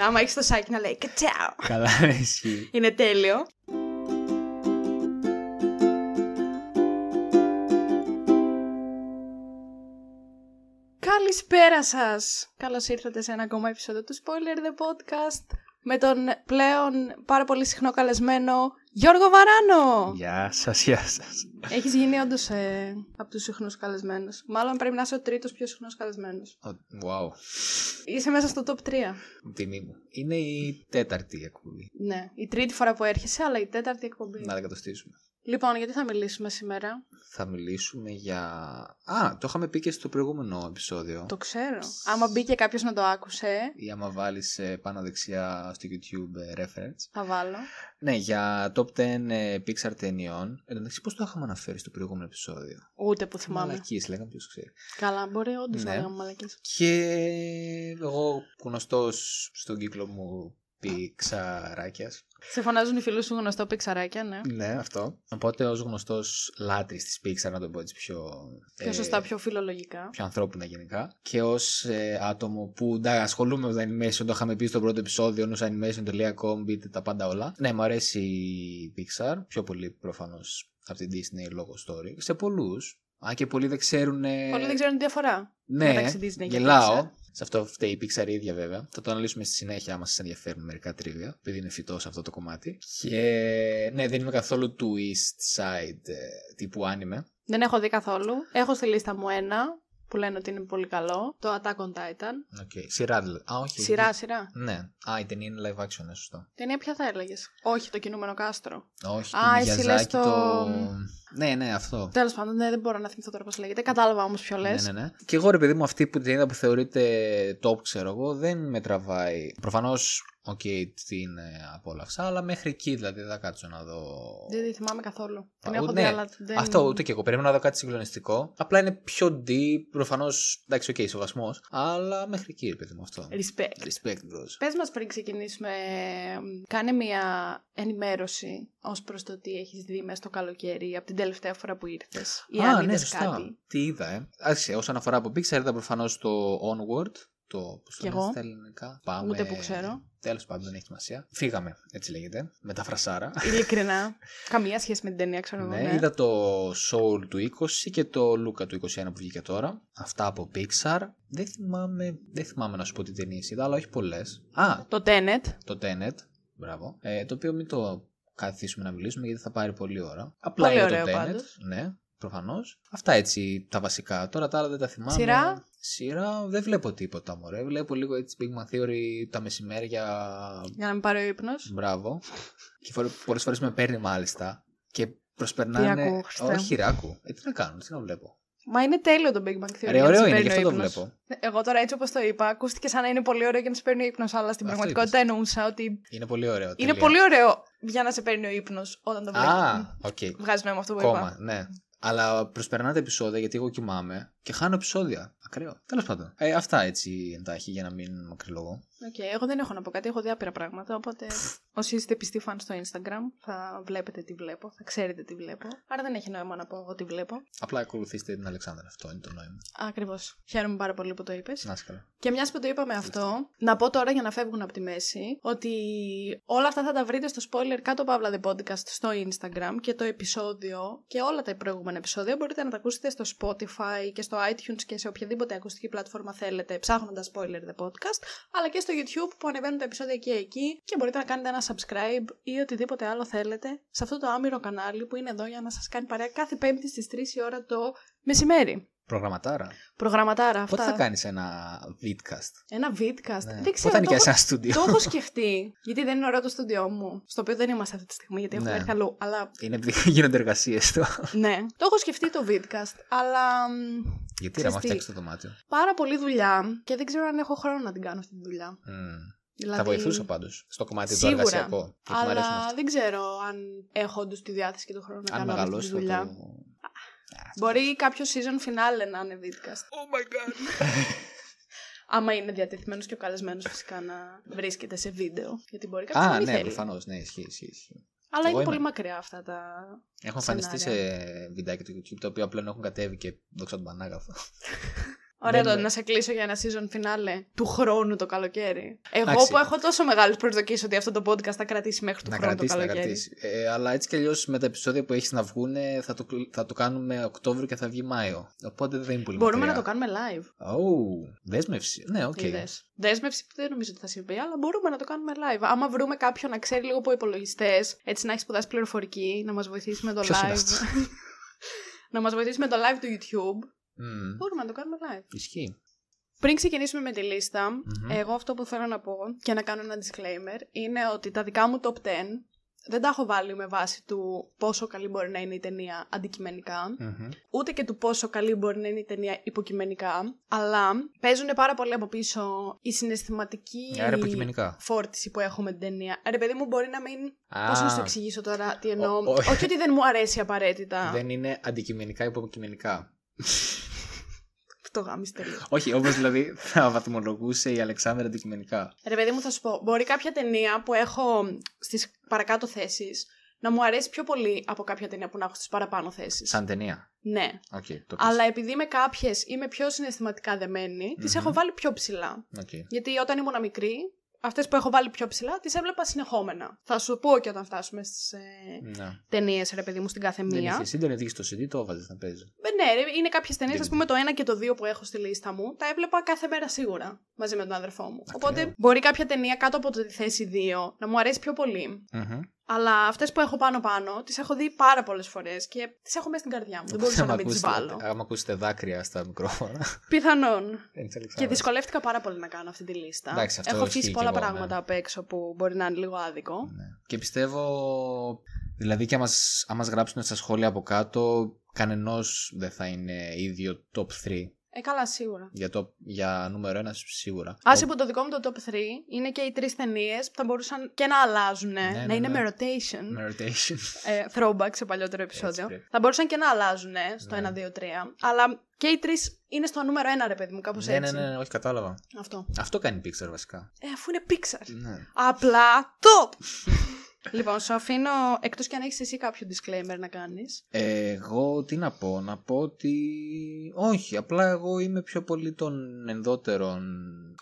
Άμα έχεις το σάκι να λέει κατσάω. Καλά, ναι, ισχύει. Είναι τέλειο. Καλησπέρα σας! Καλώς ήρθατε σε ένα ακόμα επεισόδιο του Spoiler The Podcast με τον πλέον πάρα πολύ συχνό καλεσμένο Γιώργο Βαράνο! Γεια σας, γεια σας. Έχεις γίνει όντως ε, από τους συχνούς καλεσμένους. Μάλλον πρέπει να είσαι ο τρίτος πιο συχνός καλεσμένος. Ο- Wow, Είσαι μέσα στο top 3. τιμή μου. Είναι η τέταρτη εκπομπή. Ναι, η τρίτη φορά που έρχεσαι, αλλά η τέταρτη εκπομπή. Να τα κατοστήσουμε. Λοιπόν, γιατί θα μιλήσουμε σήμερα; Θα μιλήσουμε για... Α, το είχαμε πει και στο προηγούμενο επεισόδιο. Το ξέρω. Άμα μπήκε κάποιος να το άκουσε, Ή άμα βάλεις ε, πάνω δεξιά στο YouTube ε, reference. θα βάλω. Ναι, για top 10 ε, Pixar ταινιών. Εν τω μεταξύ, πώς το είχαμε αναφέρει στο προηγούμενο επεισόδιο; Ούτε που θυμάμαι. Μαλακίες, λέγαμε ποιος ξέρει. Καλά, μπορεί όντως να Ναι. λέγαμε μαλακές. Και εγώ γνωστός στον κύκλο μου πιξαράκιας. Σε φωνάζουν οι φίλοι σου γνωστό πιξαράκια, ναι. Ναι, αυτό. Οπότε ως γνωστός λάτρης της Pixar, να το πω έτσι πιο... Πιο ε, σωστά, πιο φιλολογικά. πιο ανθρώπινα γενικά. Και ως ε, άτομο που εντάξει, ασχολούμαι με το animation, το είχαμε πει στο πρώτο επεισόδιο, ως animation.com, μπείτε τα πάντα όλα. Ναι, μου αρέσει η Pixar, πιο πολύ προφανώς από την Disney λόγω story. Σε πολλούς, αν και πολλοί δεν ξέρουν... Πολλοί δεν ξέρουν τη διαφορά. Ναι, μεταξύ Disney και γελάω. Pixar. Σε αυτό φταίει η Pixar η ίδια βέβαια. Θα το αναλύσουμε στη συνέχεια άμα σας ενδιαφέρουν μερικά τρίβια, επειδή είναι φυτός σε αυτό το κομμάτι. Και ναι, δεν είμαι καθόλου του East Side ε, τύπου άνιμε. Δεν έχω δει καθόλου. Έχω στη λίστα μου ένα που λένε ότι είναι πολύ καλό. Το Attack on Titan. Okay. Σειρά δηλαδή. Α, όχι. Σειρά, σειρά. Ναι. Α, η ταινία είναι live action, ναι, σωστό. Ταινία ποια θα έλεγες; Όχι, το κινούμενο κάστρο. Όχι, Α, το εσύ Miyazaki λες το- το... Ναι, ναι, αυτό. Τέλος πάντων, ναι, δεν μπορώ να θυμηθώ τώρα πώς λέγεται. Κατάλαβα όμως ποιο λες. Ναι, ναι, ναι. Και εγώ ρε παιδί μου, αυτή που την είδα που θεωρείται top, ξέρω εγώ, δεν με τραβάει. Προφανώς, οκ, την ε, απόλαυσα, αλλά μέχρι εκεί δηλαδή δεν θα κάτσω να δω. Δεν τη θυμάμαι καθόλου. Την Α, έχω ναι. δει, αλλά δεν. Αυτό ούτε και εγώ. Περίμενα να δω κάτι συγκλονιστικό. Απλά είναι πιο deep, προφανώς. Εντάξει, ok, okay, σεβασμό. Αλλά μέχρι εκεί, ρε παιδί μου αυτό. Respect. Respect, bros. Πες μας πριν ξεκινήσουμε, μ, κάνε μια ενημέρωση ως προς το τι έχεις δει μέσα στο καλοκαίρι από την τελευταία φορά που ήρθες. Ή αν Α, ναι, είδες σωστά. κάτι. Τι είδα, ε. Άρχισε, όσον αφορά από Pixar, είδα προφανώς το Onward. Το πώς το Κι λένε εγώ. στα ελληνικά. Πάμε. Ούτε που ξέρω. Τέλος πάντων, δεν έχει σημασία. Φύγαμε, έτσι λέγεται. Με τα φρασάρα. Ειλικρινά. καμία σχέση με την ταινία, ξέρω εγώ. ναι, ναι. είδα το Soul του 20 και το Luca του 21 που βγήκε τώρα. Αυτά από Pixar. Δεν θυμάμαι, δεν θυμάμαι να σου πω τι ταινίες είδα, αλλά όχι πολλές. Α, Το Tenet. το Tenet. Μπράβο. Ε, το οποίο μην το καθίσουμε να μιλήσουμε γιατί θα πάρει πολλή ώρα. Απλά Πολύ είδα το ωραίο Tenet. πάντως. Ναι, προφανώς. Αυτά έτσι τα βασικά. Τώρα τα άλλα δεν τα θυμάμαι. Σειρά; Σειρά δεν βλέπω τίποτα μωρέ. Βλέπω λίγο έτσι Big Bang Theory τα μεσημέρια. Για να μην πάρει ο ύπνος. Μπράβο. και πολλές φορές με παίρνει μάλιστα. Και προσπερνάνε. Τι ακούω, Χριστέ. Όχι, ρε, άκου. Ε, τι να κάνω, τι να βλέπω. Μα είναι τέλειο το Big Bang Theory. Ρε, για να ωραίο σε είναι, παίρνει γι' ο αυτό το ύπνος. βλέπω. Εγώ τώρα έτσι όπως το είπα, ακούστηκε σαν να είναι πολύ ωραίο για να σε παίρνει ο ύπνος, αλλά στην Αυτό πραγματικότητα εννοούσα ότι Είναι πολύ ωραίο. είναι τελεία. πολύ ωραίο για να σε παίρνει ο ύπνος όταν το βλέπεις. Α, οκ. Βγάζει νόημα αυτό που Κόμμα, είπα. ναι. Αλλά προσπερνάτε επεισόδια γιατί εγώ κοιμάμαι και χάνω επεισόδια. Ακραίο. Τέλος πάντων. Ε, αυτά έτσι εντάξει για να μην μακρυλογώ. Οκ, εγώ δεν έχω να πω κάτι, έχω δει άπειρα πράγματα. Οπότε όσοι είστε πιστοί φαν στο Instagram θα βλέπετε τι βλέπω, θα ξέρετε τι βλέπω. Άρα δεν έχει νόημα να πω εγώ τι βλέπω. Απλά ακολουθήστε την Αλεξάνδρα. Αυτό είναι το νόημα. Ακριβώς. Χαίρομαι πάρα πολύ που το είπες. Να είσαι καλά. Και μιας που το είπαμε αυτό, να πω τώρα για να φεύγουν από τη μέση ότι όλα αυτά θα τα βρείτε στο spoiler κάτω παύλα the podcast στο Instagram και το επεισόδιο και όλα τα προηγούμενα επεισόδια μπορείτε να τα ακούσετε στο Spotify και στο iTunes και σε οποιαδήποτε ακουστική πλατφόρμα θέλετε ψάχνοντας spoiler the podcast αλλά και στο YouTube που ανεβαίνουν τα επεισόδια και εκεί και μπορείτε να κάνετε ένα subscribe ή οτιδήποτε άλλο θέλετε σε αυτό το άμυρο κανάλι που είναι εδώ για να σας κάνει παρέα κάθε πέμπτη στις 3 η ώρα το μεσημέρι. Προγραμματάρα. Προγραμματάρα αυτά. Πότε θα κάνεις ένα vidcast; Ένα vidcast. Ναι. Δεν ξέρω. Πότε θα το νοικιάσει έχω- ένα στούντιο; Το έχω σκεφτεί. γιατί δεν είναι ωραίο το στούντιό μου. Στο οποίο δεν είμαστε αυτή τη στιγμή, γιατί έχουμε Ναι. έρθει αλλού. Αλλά Είναι επειδή γίνονται εργασίες του. ναι. Το έχω σκεφτεί το vidcast. Αλλά μ, γιατί ρε, Ξέρεις μα τι; φτιάξεις το δωμάτιο; πάρα πολλή δουλειά και δεν ξέρω αν έχω χρόνο να την κάνω αυτή τη δουλειά. Μμ. Δηλαδή, Θα βοηθούσα πάντως στο κομμάτι Σίγουρα. του εργασιακό. Γιατί μου αρέσουν Αλλά αυτά. δεν ξέρω αν έχω όντως τη διάθεση και τον χρόνο να Αν κάνω όλη αυτή τη μεγαλώσει θα δουλειά. το. Μπορεί κάποιο season finale να είναι vidcast. Oh my god. Άμα είναι διατεθειμένος και ο καλεσμένος φυσικά να βρίσκεται σε βίντεο. Γιατί μπορεί κάποιος να Α, μην ναι, θέλει. προφανώς. Ναι, ισχύει, ισχύει. ισχύει. Αλλά Εγώ είναι είμαι. πολύ μακριά αυτά τα. Έχω εμφανιστεί σε Σενάρια. βιντεάκια του YouTube τα οποία πλέον έχουν κατέβει και δόξα τον Πανάγαθο. Ωραία Δεν- το να σε κλείσω για ένα season finale του χρόνου το καλοκαίρι. Εγώ Εντάξει. που έχω τόσο μεγάλες προσδοκίες ότι αυτό το podcast θα κρατήσει μέχρι του να χρόνου κρατήσει, το να καλοκαίρι. κρατήσει. Ε, αλλά έτσι κι αλλιώς με τα επεισόδια που έχεις να βγουν θα το, θα το κάνουμε Οκτώβριο και θα βγει Μάιο. Οπότε δεν είναι πολύ Μπορούμε να μακριά. το κάνουμε live. Oh, δέσμευση. Ναι, οκ. Είδες. Δέσμευση που δεν νομίζω ότι θα συμβεί, αλλά μπορούμε να το κάνουμε live. Άμα βρούμε κάποιον να ξέρει λίγο από υπολογιστές, έτσι να έχεις σπουδάσει πληροφορική, να μας βοηθήσεις με το Ποιος είναι live. αυτός; να μας βοηθήσεις με το live του YouTube. Μμμ, Μπορούμε να το κάνουμε live. Ισχύει. Πριν ξεκινήσουμε με τη λιστα Μμμ. εγώ αυτό που θέλω να πω και να κάνω ένα disclaimer είναι ότι τα δικά μου top 10 δεν τα έχω βάλει με βάση του πόσο καλή μπορεί να είναι η ταινία αντικειμενικά, Μμμ. ούτε και του πόσο καλή μπορεί να είναι η ταινία υποκειμενικά, αλλά παίζουν πάρα πολύ από πίσω η συναισθηματική Άρα υποκειμενικά. φόρτιση που έχω με την ταινία. Ρε παιδί μου μπορεί να μην... Α, Πώς να σου το εξηγήσω τώρα τι εννοώ; Ο- ο- Όχι ότι δεν μου αρέσει απαραίτητα. Δεν είναι αντικειμενικά υποκειμενικά. Το γάμισε τελείως. Όχι, όπως δηλαδή θα βαθμολογούσε η Αλεξάνδρα αντικειμενικά. Ρε παιδί μου θα σου πω, μπορεί κάποια ταινία που έχω στις παρακάτω θέσεις να μου αρέσει πιο πολύ από κάποια ταινία που να έχω στις παραπάνω θέσεις. Σαν ταινία. Ναι. Οκ, το πες. Αλλά επειδή με κάποιες είμαι πιο συναισθηματικά δεμένη, τις Μμμ. έχω βάλει πιο ψηλά. Οκ. Γιατί όταν ήμουν μικρή, αυτές που έχω βάλει πιο ψηλά, τις έβλεπα συνεχόμενα. Θα σου πω και όταν φτάσουμε στις ε, Ναι. ταινίες, ρε παιδί μου, στην κάθε Δεν μία. είχε ίντερνετ, είχε το CD, το έβαζες να παίζει. Ε, Ναι, ρε, είναι κάποιες ταινίες, Δεν ας πούμε το 1 και το 2 που έχω στη λίστα μου, τα έβλεπα κάθε μέρα σίγουρα μαζί με τον αδερφό μου. Ακραίο. Οπότε μπορεί κάποια ταινία κάτω από τη θέση 2 να μου αρέσει πιο πολύ. Μμμ. Αλλά αυτές που έχω πάνω-πάνω τις έχω δει πάρα πολλές φορές και τις έχω μέσα στην καρδιά μου. Δεν μπορούσα Άμα να μην τις ακούσετε- βάλω. Άμα ακούσετε δάκρυα στα μικρόφωνα. Πιθανόν. δεν είναι Και Αλεξάνδρας. δυσκολεύτηκα πάρα πολύ να κάνω αυτή τη λίστα. Εντάξει, αυτό έχω ισχύει αφήσει κι πολλά εγώ, ναι. πράγματα απ' έξω που μπορεί να είναι λίγο άδικο. Ναι. Και πιστεύω, δηλαδή και άμα, σ- άμα μας γράψουν στα σχόλια από κάτω, κανενός δεν θα είναι ίδιο top 3. Ε, καλά, σίγουρα. Για, το, για νούμερο 1 σίγουρα. Άσε που το δικό μου το top 3 είναι και οι τρεις ταινίες που θα μπορούσαν και να αλλάζουν. ναι, να είναι ναι. με rotation. Meditation. ε, throwback σε παλιότερο επεισόδιο. πρέπει. Θα μπορούσαν και να αλλάζουν ε, στο Ναι. 1, 2, 3. Αλλά και οι τρεις είναι στο νούμερο 1, ρε παιδί μου, κάπως ναι, ναι, έτσι. ναι, ναι, όχι κατάλαβα. Αυτό. Αυτό κάνει η Pixar βασικά. Ε, αφού είναι Pixar. Ναι. Απλά top! λοιπόν, σου αφήνω εκτός και αν έχεις εσύ κάποιο disclaimer να κάνεις. Εγώ τι να πω, να πω ότι όχι, απλά εγώ είμαι πιο πολύ των ενδότερων.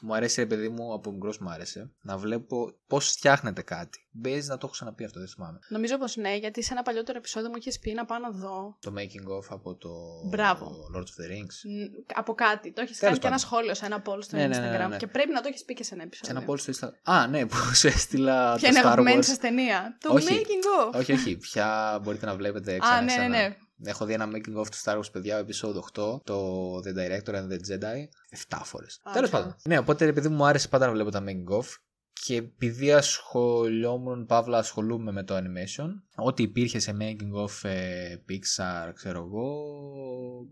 Μου αρέσει ρε παιδί μου, από μικρός μου άρεσε, να βλέπω πώς φτιάχνεται κάτι. Μπες να το έχω ξαναπεί αυτό, δεν θυμάμαι. Νομίζω πως ναι, γιατί σε ένα παλιότερο επεισόδιο μου είχες πει να πάω να δω. Το making of από το Μπράβο. Lord of the Rings. μ, Από κάτι. Το έχεις Τέλος κάνει και πάντων. ένα σχόλιο σε ένα poll στο Ναι, ναι, Instagram. ναι, ναι, ναι. Και πρέπει να το έχεις πει και σε ένα Σε επεισόδιο. ένα poll στο Instagram. Α, ναι, που σου έστειλα Ποια το είναι η Star αγαπημένη Wars. σας ταινία; Το Όχι. making of. όχι, όχι. Πια μπορείτε να βλέπετε Α, ξανά. ναι, ναι, ξανά. ναι. Έχω δει ένα making of του Star Wars, παιδιά, επεισόδιο 8, το The Director and the Jedi, 7 φορές. Α, Τέλος καλά. πάντων. Ναι, οπότε επειδή μου άρεσε πάντα να βλέπω τα making of και επειδή ασχολιόμουν, παύλα ασχολούμαι με το animation, ό,τι υπήρχε σε making of ε, Pixar, ξέρω εγώ,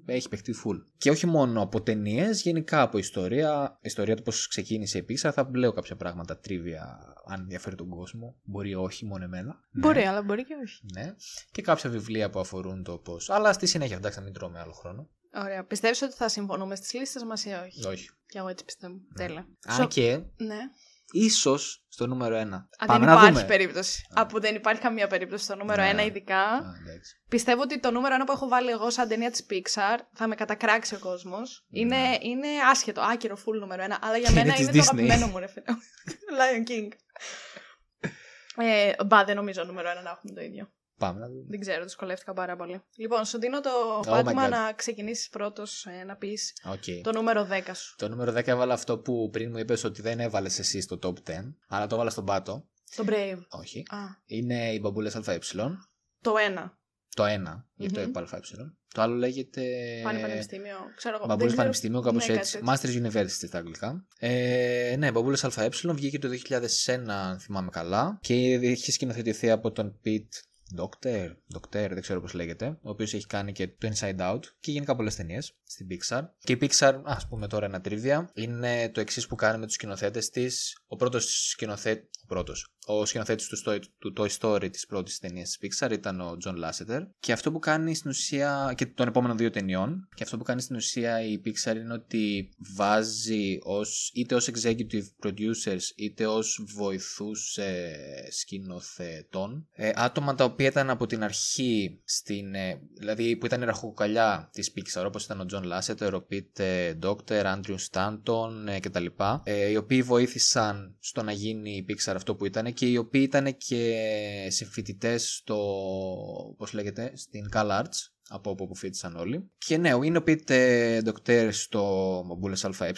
έχει παιχτεί full. Και όχι μόνο από ταινίες, γενικά από ιστορία, ιστορία του πώς ξεκίνησε η Pixar, θα λέω κάποια πράγματα τρίβια, αν ενδιαφέρει τον κόσμο. Μπορεί όχι, μόνο εμένα. Μπορεί, Ναι. αλλά μπορεί και όχι. Ναι. Και κάποια βιβλία που αφορούν το πώς. Αλλά στη συνέχεια, εντάξει, να μην τρώμε άλλο χρόνο. Ωραία. Πιστεύεις ότι θα συμφωνούμε στις λίστες μας ή όχι; Όχι. Και εγώ έτσι πιστεύω. Τέλεια. Αν Σο- και Ναι. Ίσως στο νούμερο 1. Α, Πάμε δεν να υπάρχει δούμε. περίπτωση. Α, που δεν υπάρχει καμία περίπτωση στο νούμερο Ναι. 1, ειδικά. Α, εντάξει. Πιστεύω ότι το νούμερο 1 που έχω βάλει εγώ σαν ταινία της Pixar θα με κατακράξει ο κόσμος. Είναι, είναι άσχετο, άκυρο, full νούμερο 1. Αλλά για Είναι μένα της είναι το Disney. αγαπημένο μου, ρε φίλε. Lion King. Ε, μπα, δεν νομίζω νούμερο 1 να έχουμε το ίδιο. Πάμε να δούμε. Δεν ξέρω, δυσκολεύτηκα πάρα πολύ. Λοιπόν, σου δίνω το Oh my πάτημα God. να ξεκινήσεις πρώτος να πεις Οκ. το νούμερο 10 σου. Το νούμερο 10 έβαλα αυτό που πριν μου είπες ότι δεν έβαλες εσύ στο top 10, αλλά το έβαλα στον πάτο. Το Brave. Όχι. Α, Είναι οι μπαμπούλες ΑΕ. το 1. Το ένα, γιατί το Μμμ. είπα ΑΕ. Το άλλο λέγεται. Πάλι πανεπιστήμιο. Ξέρω εγώ. Μπαμπούλες δεν ξέρω- Πανεπιστημίου, κάπως Ναι, κάτι έτσι. τέτοιο. Monsters University στα αγγλικά. Ε, ναι, Μπαμπούλες ΑΕ βγήκε το 2001, αν θυμάμαι καλά. Και έχει σκηνοθετηθεί από τον Pete Doctor, Doctor, δεν ξέρω πώς λέγεται, ο οποίος έχει κάνει και το Inside Out και γενικά πολλές ταινίες στην Pixar. Και η Pixar, ας πούμε τώρα ένα τρίβια, είναι το εξής που κάνει με τους σκηνοθέτες της. Ο πρώτος σκηνοθέτη. Ο πρώτος. Ο σκηνοθέτης του, Toy- του Toy Story της πρώτης ταινίας της Pixar ήταν ο John Lasseter και αυτό που κάνει στην ουσία και των επόμενων δύο ταινιών και αυτό που κάνει στην ουσία η Pixar είναι ότι βάζει ως, είτε ως executive producers είτε ως βοηθούς ε, σκηνοθετών ε, άτομα τα οποία ήταν από την αρχή στην. ε, δηλαδή που ήταν η ραχοκοκαλιά της Pixar, όπως ήταν ο Τζον Λάσετερ, ο Πιτ Ντόκτερ, Άντριου Στάντον ε, κτλ. Ε, οι οποίοι βοήθησαν στο να γίνει η Pixar αυτό που ήταν και οι οποίοι ήταν και συμφοιτητές στο. Πώς λέγεται, στην CalArts. Από όπου αποφοίτησαν όλοι. Και ναι, είναι ο Πιτ Ντόκτερ στο Μπαμπούλες ΑΕ.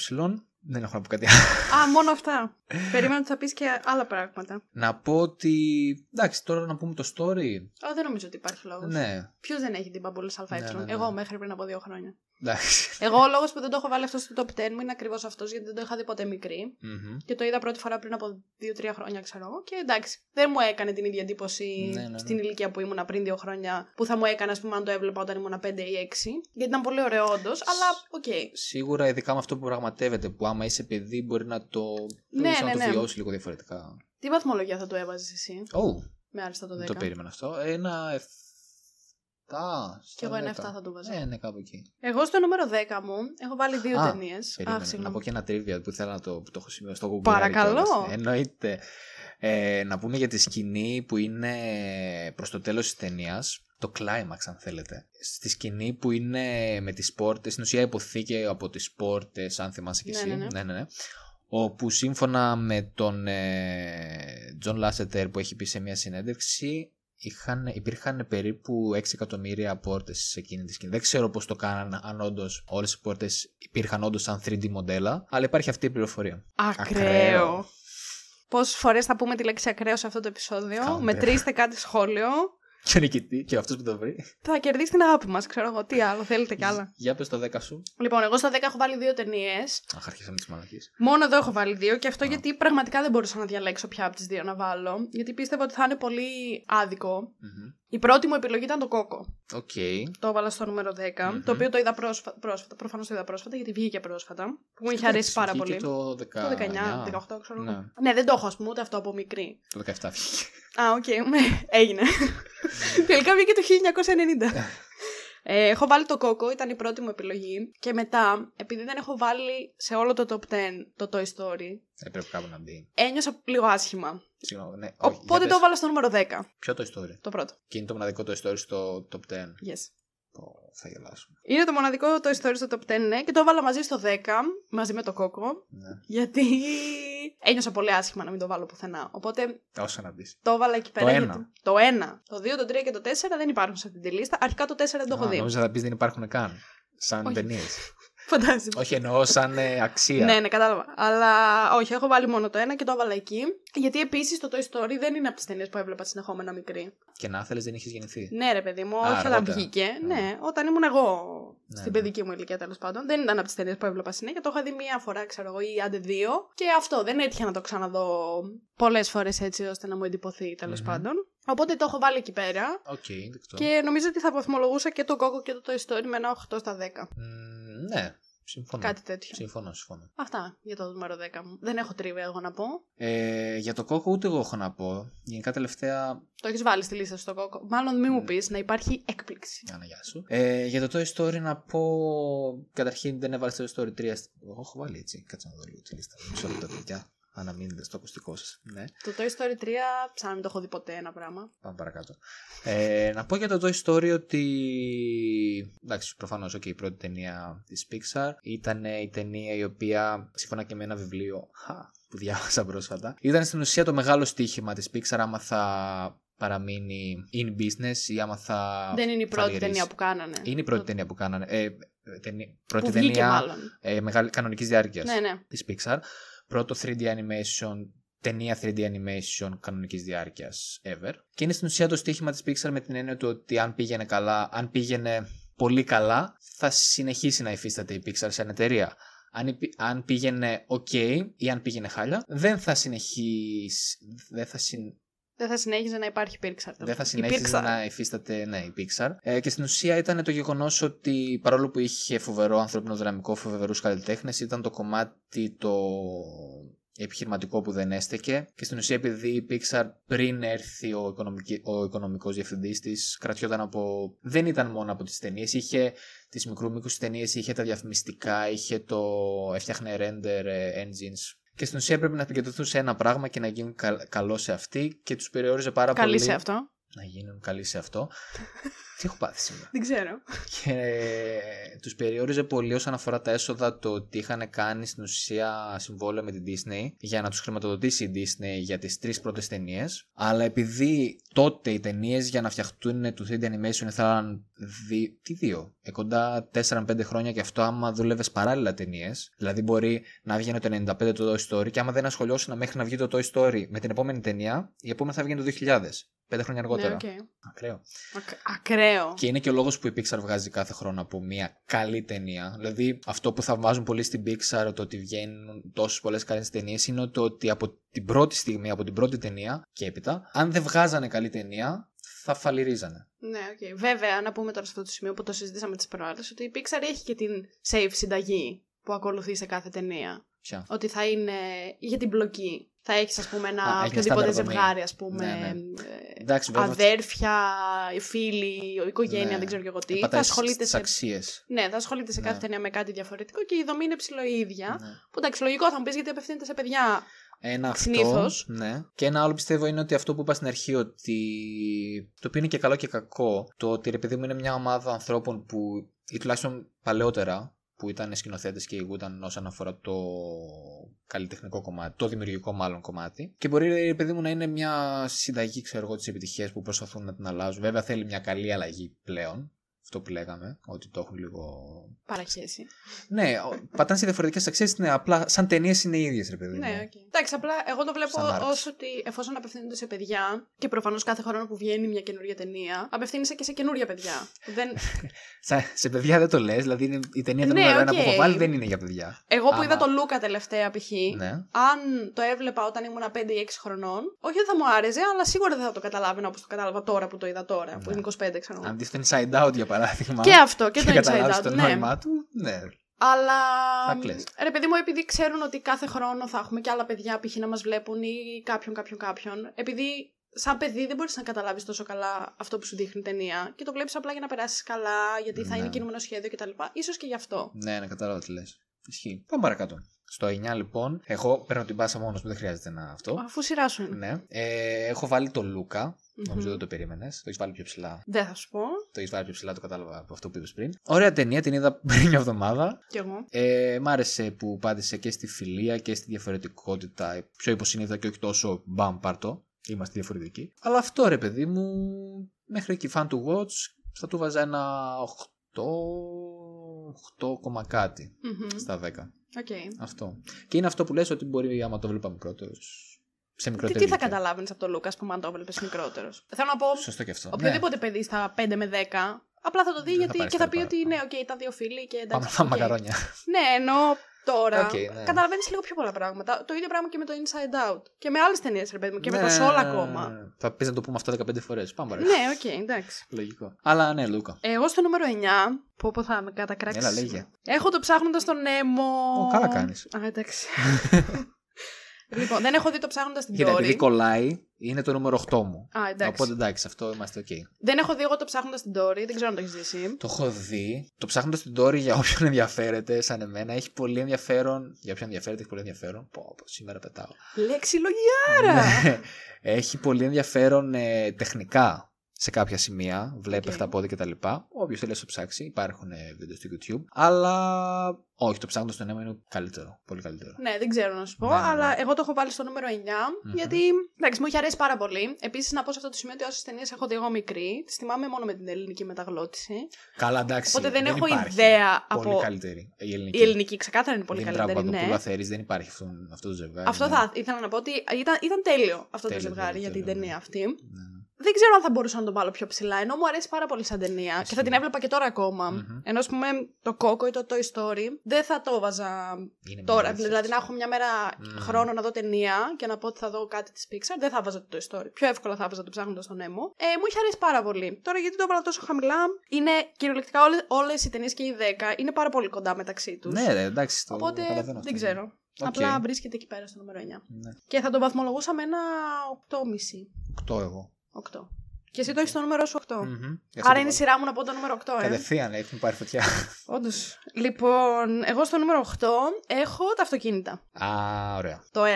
Δεν έχω να πω κάτι άλλο. Α, μόνο αυτά. Περίμενα ότι θα πεις και άλλα πράγματα. Να πω ότι. Εντάξει, τώρα να πούμε το story. Α, δεν νομίζω ότι υπάρχει λόγος. Ναι, Ποιος δεν έχει δει Μπαμπούλα ΑΕ. Ναι, ναι, ναι. Εγώ μέχρι πριν από δύο χρόνια. Εντάξει. Εγώ ο λόγος που δεν το έχω βάλει αυτό στο top 10 μου είναι ακριβώς αυτός, γιατί δεν το είχα δει ποτέ μικρή. Μμμ. Και το είδα πρώτη φορά πριν από 2-3 χρόνια, ξέρω εγώ. Και εντάξει, δεν μου έκανε την ίδια εντύπωση Ναι, ναι, ναι. στην ηλικία που ήμουνα πριν 2 χρόνια, που θα μου έκανε, ας πούμε, αν το έβλεπα όταν ήμουνα 5 ή 6. Γιατί ήταν πολύ ωραίο, όντως, αλλά οκ. Σίγουρα ειδικά με αυτό που πραγματεύεται, που άμα είσαι παιδί μπορεί να το, Ναι, μπορείς να ναι, το ναι. βιώσεις λίγο διαφορετικά. Τι βαθμολογία θα το έβαζες εσύ, Oh, με άριστα το 10. δεν το περίμενα αυτό. Ένα 7. Κι εγώ ένα 7 θα το βάζα. Ναι, ναι, κάπου εκεί. Εγώ στο νούμερο 10 μου έχω βάλει δύο Α, ταινίες. Περίμενα. να πω και ένα trivia που θέλω να το, που το έχω σημειώσει στο Google. Παρακαλώ. κιόλας. Εννοείται. Ε, να πούμε για τη σκηνή που είναι προς το τέλος της ταινίας. Το climax αν θέλετε. Στη σκηνή που είναι με τις πόρτες, στην ουσία υποθήκη από τις πόρτες, αν θυμάσαι κι Ναι, εσύ. ναι, ναι. ναι, ναι, ναι. Όπου σύμφωνα με τον Τζον Λάσετερ που έχει πει σε μια συνέντευξη, είχαν, υπήρχαν περίπου 6 εκατομμύρια πόρτες σε εκείνη τη σκηνή. Δεν ξέρω πώς το κάναν, αν όντως όλες οι πόρτες υπήρχαν όντως σαν 3D μοντέλα, αλλά υπάρχει αυτή η πληροφορία. Ακραίο. Ακραίο. Πόσες φορές θα πούμε τη λέξη ακραίο σε αυτό το επεισόδιο; Κάντε. Μετρήστε κάντε σχόλιο. Και ο νικητής, και αυτός που το βρει. Θα κερδίσει την αγάπη μας, ξέρω εγώ. Τι άλλο, θέλετε κι άλλα. Για πες το 10 σου. Λοιπόν, εγώ στα 10 έχω βάλει δύο ταινίες. Αχ, αρχίσαμε τις μαλακίες. Μόνο εδώ έχω βάλει δύο και αυτό Α. γιατί πραγματικά δεν μπορούσα να διαλέξω ποια από τις δύο να βάλω. Γιατί πίστευα ότι θα είναι πολύ άδικο. Η πρώτη μου επιλογή ήταν το Coco. Ok. Το έβαλα στο νούμερο 10. Μμμ. Το οποίο το είδα πρόσφα... πρόσφατα. Προφανώς το είδα πρόσφατα γιατί βγήκε πρόσφατα. Που μου είχε αρέσει πάρα Βγήκε πολύ. Το 19. Το 19, 18, ξέρω εγώ. Ναι. Ναι, δεν το έχω, ας πούμε, ούτε αυτό από μικρή. Το 17 βγήκε. Α, οκ, ναι, έγινε. Τελικά βγήκε το 1990. Ε, έχω βάλει το κόκο, ήταν η πρώτη μου επιλογή. Και μετά, επειδή δεν έχω βάλει σε όλο το top 10 το Toy Story, Έπρεπε κάπου να μπει. ένιωσα λίγο άσχημα. Συγγνώμη, ναι. όχι, για Οπότε πες. το έβαλα στο νούμερο 10. Ποιο το story; Το πρώτο. Και είναι το μοναδικό το story στο top 10. Yes. Πω, θα γελάσουμε. Είναι το μοναδικό Toy Story στο top 10, ναι, και το έβαλα μαζί στο 10, μαζί με το κόκο, Ναι. γιατί ένιωσα πολύ άσχημα να μην το βάλω πουθενά. Οπότε Όσα να μπει. το έβαλα εκεί πέρα. Το γιατί- ένα. Το 1. Το 2, το 3 και το 4 δεν υπάρχουν σε αυτή τη λίστα. Αρχικά το 4 δεν το έχω δει. Νόμιζα θα πεις δεν υπάρχουν καν. Σαν Όχι. ταινίες. Φαντάζεσαι. όχι εννοώ σαν ε, αξία. Ναι, ναι, κατάλαβα. Αλλά όχι, έχω βάλει μόνο το ένα και το έβαλα εκεί. Γιατί επίσης το Toy Story δεν είναι από τις ταινίες που έβλεπα συνεχόμενα μικρή. Και να θέλεις δεν είχες γεννηθεί. Ναι, ρε παιδί μου, Α, όχι όταν αργότερα. βγήκε. Α. Ναι, όταν ήμουν εγώ Ναι, στην ναι. παιδική μου ηλικία τέλος πάντων. Δεν ήταν από τις ταινίες που έβλεπα συνέχεια. Το είχα δει μία φορά, ξέρω εγώ, ή άντε δύο. Και αυτό δεν έτυχε να το ξαναδώ πολλές φορές έτσι ώστε να μου εντυπωθεί τέλος Μμμ. πάντων. Οπότε το έχω βάλει εκεί πέρα. Οκ, δεκτό. Και νομίζω ότι θα βαθμολογούσα και το Coco και το Toy Story με ένα 8 στα 10. Μ, ναι, συμφωνώ. Κάτι τέτοιο. Συμφωνώ, συμφωνώ. Αυτά για το νούμερο 10 μου. Δεν έχω trivia εγώ να πω. Ε, για το Coco ούτε εγώ έχω να πω. Γενικά τελευταία. Το έχεις βάλει στη λίστα σου το Coco. Μάλλον μην μου Mm. πεις να υπάρχει έκπληξη. Άνα, γεια σου. Ε, για το Toy Story να πω. Καταρχήν δεν έβαλες το Toy Story 3. στη- Εγώ έχω βάλει έτσι. Κάτσε να δω λίγο τη λίστα. Μισό λεπτό, παιδιά. Αναμείνετε στο ακουστικό σας. Ναι. Το Toy Story 3, σαν να μην το έχω δει ποτέ ένα πράγμα. Πάμε παρακάτω. Ε, να πω για το Toy Story ότι. Εντάξει, προφανώς okay, η πρώτη ταινία της Pixar ήταν η ταινία η οποία, σύμφωνα και με ένα βιβλίο χα, που διάβασα πρόσφατα, ήταν στην ουσία το μεγάλο στοίχημα της Pixar άμα θα παραμείνει in business ή άμα θα. Δεν είναι η πρώτη φαλυρίσει. ταινία που κάνανε. Είναι η πρώτη ταινία που κάνανε. Ε, ταινία, πρώτη που βγήκε ταινία μάλλον. ε, μεγάλη, κανονικής διάρκειας Ναι, ναι. της Pixar. Πρώτο 3D animation, ταινία 3D animation κανονικής διάρκειας ever. Και είναι στην ουσία το στοίχημα της Pixar με την έννοια του ότι αν πήγαινε καλά, αν πήγαινε πολύ καλά, θα συνεχίσει να υφίσταται η Pixar σαν εταιρεία. Αν, υπή- αν πήγαινε ok ή αν πήγαινε χάλια, δεν θα συνεχίσει, δεν θα, συν, Δεν θα συνέχιζε να υπάρχει Pixar. δεν θα Η συνέχιζε Pixar. να υφίσταται ναι, η Pixar. Ε, και στην ουσία ήταν το γεγονός ότι παρόλο που είχε φοβερό ανθρώπινο δυναμικό, φοβερούς καλλιτέχνες, ήταν το κομμάτι το επιχειρηματικό που δεν έστεκε. Και στην ουσία, επειδή η Pixar πριν έρθει ο, οικονομική, ο οικονομικός διευθυντής της, κρατιόταν από... Δεν ήταν μόνο από τις ταινίες, είχε τις μικρού μήκους ταινίες, είχε τα διαφημιστικά, είχε το... έφτιαχνε render ε, engines. Και στην ουσία πρέπει να επικεντρωθούν σε ένα πράγμα και να γίνουν καλ- καλό σε αυτή και τους περιόριζε πάρα Καλή πολύ. σε αυτό. Να γίνουν καλοί σε αυτό. Τι έχω πάθει σήμερα; Δεν ξέρω. Και τους περιόριζε πολύ όσον αφορά τα έσοδα το ότι είχαν κάνει στην ουσία συμβόλαιο με την Disney για να τους χρηματοδοτήσει η Disney για τις τρεις πρώτες ταινίες. Αλλά επειδή τότε οι ταινίες για να φτιαχτούν του 3D animation ήθελαν δι... τι δύο, ε, κοντά 4-5 χρόνια και αυτό άμα δούλευες παράλληλα ταινίες. Δηλαδή μπορεί να βγαίνει το 95 το Toy Story και άμα δεν ασχολιόσουν μέχρι να βγει το Toy Story με την επόμενη ταινία, η επόμενη θα βγαίνει το 2000. Πέντε χρόνια αργότερα. Ναι, οκ. Ακραίο. Ακ- ακραίο. Και είναι και ο λόγος που η Pixar βγάζει κάθε χρόνο από μια καλή ταινία. Δηλαδή, αυτό που θαυμάζουν πολύ στην Pixar, το ότι βγαίνουν τόσες πολλές καλές ταινίες, είναι το ότι από την πρώτη στιγμή, από την πρώτη ταινία και έπειτα, αν δεν βγάζανε καλή ταινία, θα φαλιρίζανε. Ναι, οκ. Βέβαια, να πούμε τώρα σε αυτό το σημείο που το συζητήσαμε τις προάλλες, ότι η Pixar έχει και την safe συνταγή που ακολουθεί σε κάθε ταινία. Ποια; Ότι θα είναι για την μπλοκή. Θα έχεις, ας πούμε, ένα Α, έχεις μια οποιοδήποτε στάνταρ δομή. ζευγάρι, ας πούμε. Ναι, ναι. ε, Εντάξει, βέβαια. αδέρφια, φίλοι, οικογένεια, Ναι. δεν ξέρω και εγώ τι. πατάει Θα ασχολείται στις σε. αξίες. Ναι, θα ασχολείται σε Ναι. κάθε ταινία με κάτι διαφορετικό και η δομή είναι ψιλο η ίδια. Ναι. Που εντάξει, λογικό θα μου πεις γιατί απευθύνεται σε παιδιά. Ένα αυτό. Συνήθως. Ναι. Και ένα άλλο πιστεύω είναι ότι αυτό που είπα στην αρχή, ότι το οποίο είναι και καλό και κακό, το ότι ρε παιδί μου είναι μια ομάδα ανθρώπων που, ή τουλάχιστον παλαιότερα, που ήταν σκηνοθέτες και ηγούνταν όσον αφορά το καλλιτεχνικό κομμάτι, το δημιουργικό μάλλον κομμάτι. Και μπορεί, ρε παιδί μου, να είναι μια συνταγή, ξέρω εγώ, τη επιτυχία που προσπαθούν να την αλλάζουν. Βέβαια θέλει μια καλή αλλαγή πλέον. Αυτό που λέγαμε, ότι το έχουν λίγο. Παραχέσει. Ναι, ο- πατάνε σε διαφορετικές αξίες, ναι, απλά σαν ταινίες είναι οι ίδιες, ρε παιδί μου. Ναι, οκ. Εντάξει, απλά εγώ το βλέπω Σαν arcs. ως ότι εφόσον απευθύνονται σε παιδιά και προφανώς κάθε χρόνο που βγαίνει μια καινούργια ταινία, απευθύνεσαι και σε καινούρια παιδιά. δεν... Σα- σε παιδιά δεν το λες, δηλαδή είναι η ταινία το Ναι, νούμερο ένα οκ. που έχω βάλει δεν είναι για παιδιά. Εγώ που Άμα- είδα τον Luca τελευταία π.χ. Ναι. Αν το έβλεπα όταν ήμουν 5 ή 6 χρονών, όχι ότι θα μου άρεσε, αλλά σίγουρα δεν θα το καταλάβαινα όπως το κατάλαβα τώρα που το είδα τώρα, που Ναι. είμαι 25, ξέρω. εγώ. Αν δεις το Inside Out για παράδειγμα. Και αυτό, και το Inside καταλάβεις Out. το ναι. νόημά του. Ναι. Αλλά. Θα κλαις. Ρε παιδί μου, επειδή ξέρουν ότι κάθε χρόνο θα έχουμε και άλλα παιδιά π.χ. να μας βλέπουν ή κάποιον, κάποιον, κάποιον. Επειδή σαν παιδί δεν μπορείς να καταλάβεις τόσο καλά αυτό που σου δείχνει η ταινία και το βλέπεις απλά για να περάσεις καλά, γιατί θα Ναι. είναι κινούμενο σχέδιο κτλ. σω και γι' αυτό. Ναι, ναι, κατάλαβα τι λες. Ισχύει. Πάμε παρακάτω. Στο 9 λοιπόν, εγώ παίρνω την πάσα μόνος μου, δεν χρειάζεται να αυτό. Αφού σειρά σου είναι. Ναι. Ε, έχω βάλει το Λούκα. Μμμ. Νομίζω δεν το περίμενες. Το έχεις βάλει πιο ψηλά. Δεν θα σου πω. Το έχεις βάλει πιο ψηλά, το κατάλαβα από αυτό που είπες πριν. Ωραία ταινία, την είδα πριν μια εβδομάδα. Κι εγώ. Ε, μ' άρεσε που πάτησε και στη φιλία και στη διαφορετικότητα. Πιο υποσυνείδητα και όχι τόσο μπαμ πάρτο. Είμαστε διαφορετικοί. Αλλά αυτό ρε παιδί μου, μέχρι εκεί fun to watch, θα του βάζα ένα 8, 8 κόμμα κάτι Μμμ. στα 10. Οκ. Αυτό. Και είναι αυτό που λες ότι μπορεί άμα το βλέπα μικρότερο. Σε Τι, μικρότερη τι θα ηλικία. καταλάβαινες από τον Luca, που αν το έβλεπες μικρότερος; Θέλω να πω, Σωστό και αυτό. οποιοδήποτε παιδί στα 5 με 10, απλά θα το δει Δεν θα γιατί πάρει και θα πει στάρι ότι ναι, παραπάνω. οκ, ήταν δύο φίλοι και Ναι. εντάξει. Πάμε φάμε οκ. μακαρόνια. Ναι, ενώ τώρα Οκ, ναι. καταλαβαίνεις λίγο πιο πολλά πράγματα. Το ίδιο πράγμα και με το Inside Out. Και με άλλες ταινίες, ρε παιδί μου, και με Ναι, το Soul ακόμα. Θα πεις να το πούμε αυτό 15 φορές. Πάμε παρακάτω. Ναι, οκ, εντάξει. Λογικό. Αλλά ναι, Luca. Εγώ στο νούμερο 9, που πω θα με κατακράξεις. Έλα, λέγε. Έχω το ψάχνοντας τον Nemo. Ω, καλά κάνεις. Α, εντάξει. λοιπόν, δεν έχω δει το ψάχνοντας την Κοίτα, επειδή Dory. κολλάει, είναι το νούμερο 8 μου. Α, εντάξει. Οπότε εντάξει, αυτό είμαστε οκ. Δεν έχω δει εγώ το ψάχνοντας την Dory, δεν ξέρω αν το έχεις δει εσύ. Το έχω δει. Το ψάχνοντας την Dory για όποιον ενδιαφέρεται, σαν εμένα, έχει πολύ ενδιαφέρον. Για όποιον ενδιαφέρεται, έχει πολύ ενδιαφέρον. Πω, πω, σήμερα πετάω. Λεξιλογιάρα! Ναι. έχει πολύ ενδιαφέρον ε, τεχνικά σε κάποια σημεία. Βλέπει Οκ. αυτά πόδια κτλ. Όποιος θέλει να το ψάξει, υπάρχουν ε, βίντεο στο YouTube. Αλλά όχι, το ψάχνοντας τον αίμα είναι καλύτερο. Πολύ καλύτερο. Ναι, δεν ξέρω να σου πω, Ναι, ναι, ναι. αλλά εγώ το έχω βάλει στο νούμερο 9, Μμμ. γιατί εντάξει, μου έχει αρέσει πάρα πολύ. Επίσης, να πω σε αυτό το σημείο ότι όσες ταινίες έχω δει εγώ μικρή, τις θυμάμαι μόνο με την ελληνική μεταγλώτηση. Καλά, εντάξει. Οπότε δεν, έχω υπάρχει ιδέα Πολύ από. καλύτερη. Η ελληνική. Η ελληνική ξεκάθαρα είναι πολύ Είναι καλύτερη. Μπράβο, Ναι. Παπαδοπούλου, Αθέρης, δεν υπάρχει αυτό, αυτό το ζευγάρι. Αυτό ναι. θα ήθελα να πω ότι ήταν, ήταν τέλειο αυτό Τέλειο, το ζευγάρι τέλειο, για την τέλειο, ταινία ναι. αυτή. Ναι, ναι. Δεν ξέρω αν θα μπορούσα να τον βάλω πιο ψηλά, ενώ μου αρέσει πάρα πολύ σαν ταινία και θα Ισχύει. την έβλεπα και τώρα ακόμα. Μμμ. Ενώ, ας πούμε, το Coco ή το Toy Story δεν θα το έβαζα Είναι τώρα. μια αλήθεια Δηλαδή, να αυτό. έχω μια μέρα Μμμ. χρόνο να δω ταινία και να πω ότι θα δω κάτι της Pixar, δεν θα βάζα το Toy Story. Πιο εύκολα θα βάζα το ψάχνοντας τον Nemo. Ε, μου είχε αρέσει πάρα πολύ. Τώρα, γιατί το έβαλα τόσο χαμηλά, είναι κυριολεκτικά όλες οι ταινίες και οι 10 είναι πάρα πολύ κοντά μεταξύ τους. Ναι, ρε, εντάξει. Το Οπότε καταλαβαίνω αυτό. δεν ξέρω. Οκ. Απλά βρίσκεται εκεί πέρα στο νούμερο 9. Ναι. Και θα τον βαθμολογούσα με ένα 8,5. 8 εγώ. 8. Και εσύ το έχεις στο νούμερο σου 8. Μμμ. Για Άρα αυτό είναι η το σειρά μου να πω το νούμερο 8, βάλω. ε. Κατευθείαν έχουν πάρει φωτιά. Όντως. Λοιπόν, εγώ στο νούμερο 8 έχω τα αυτοκίνητα. Α, ωραία. Το 1.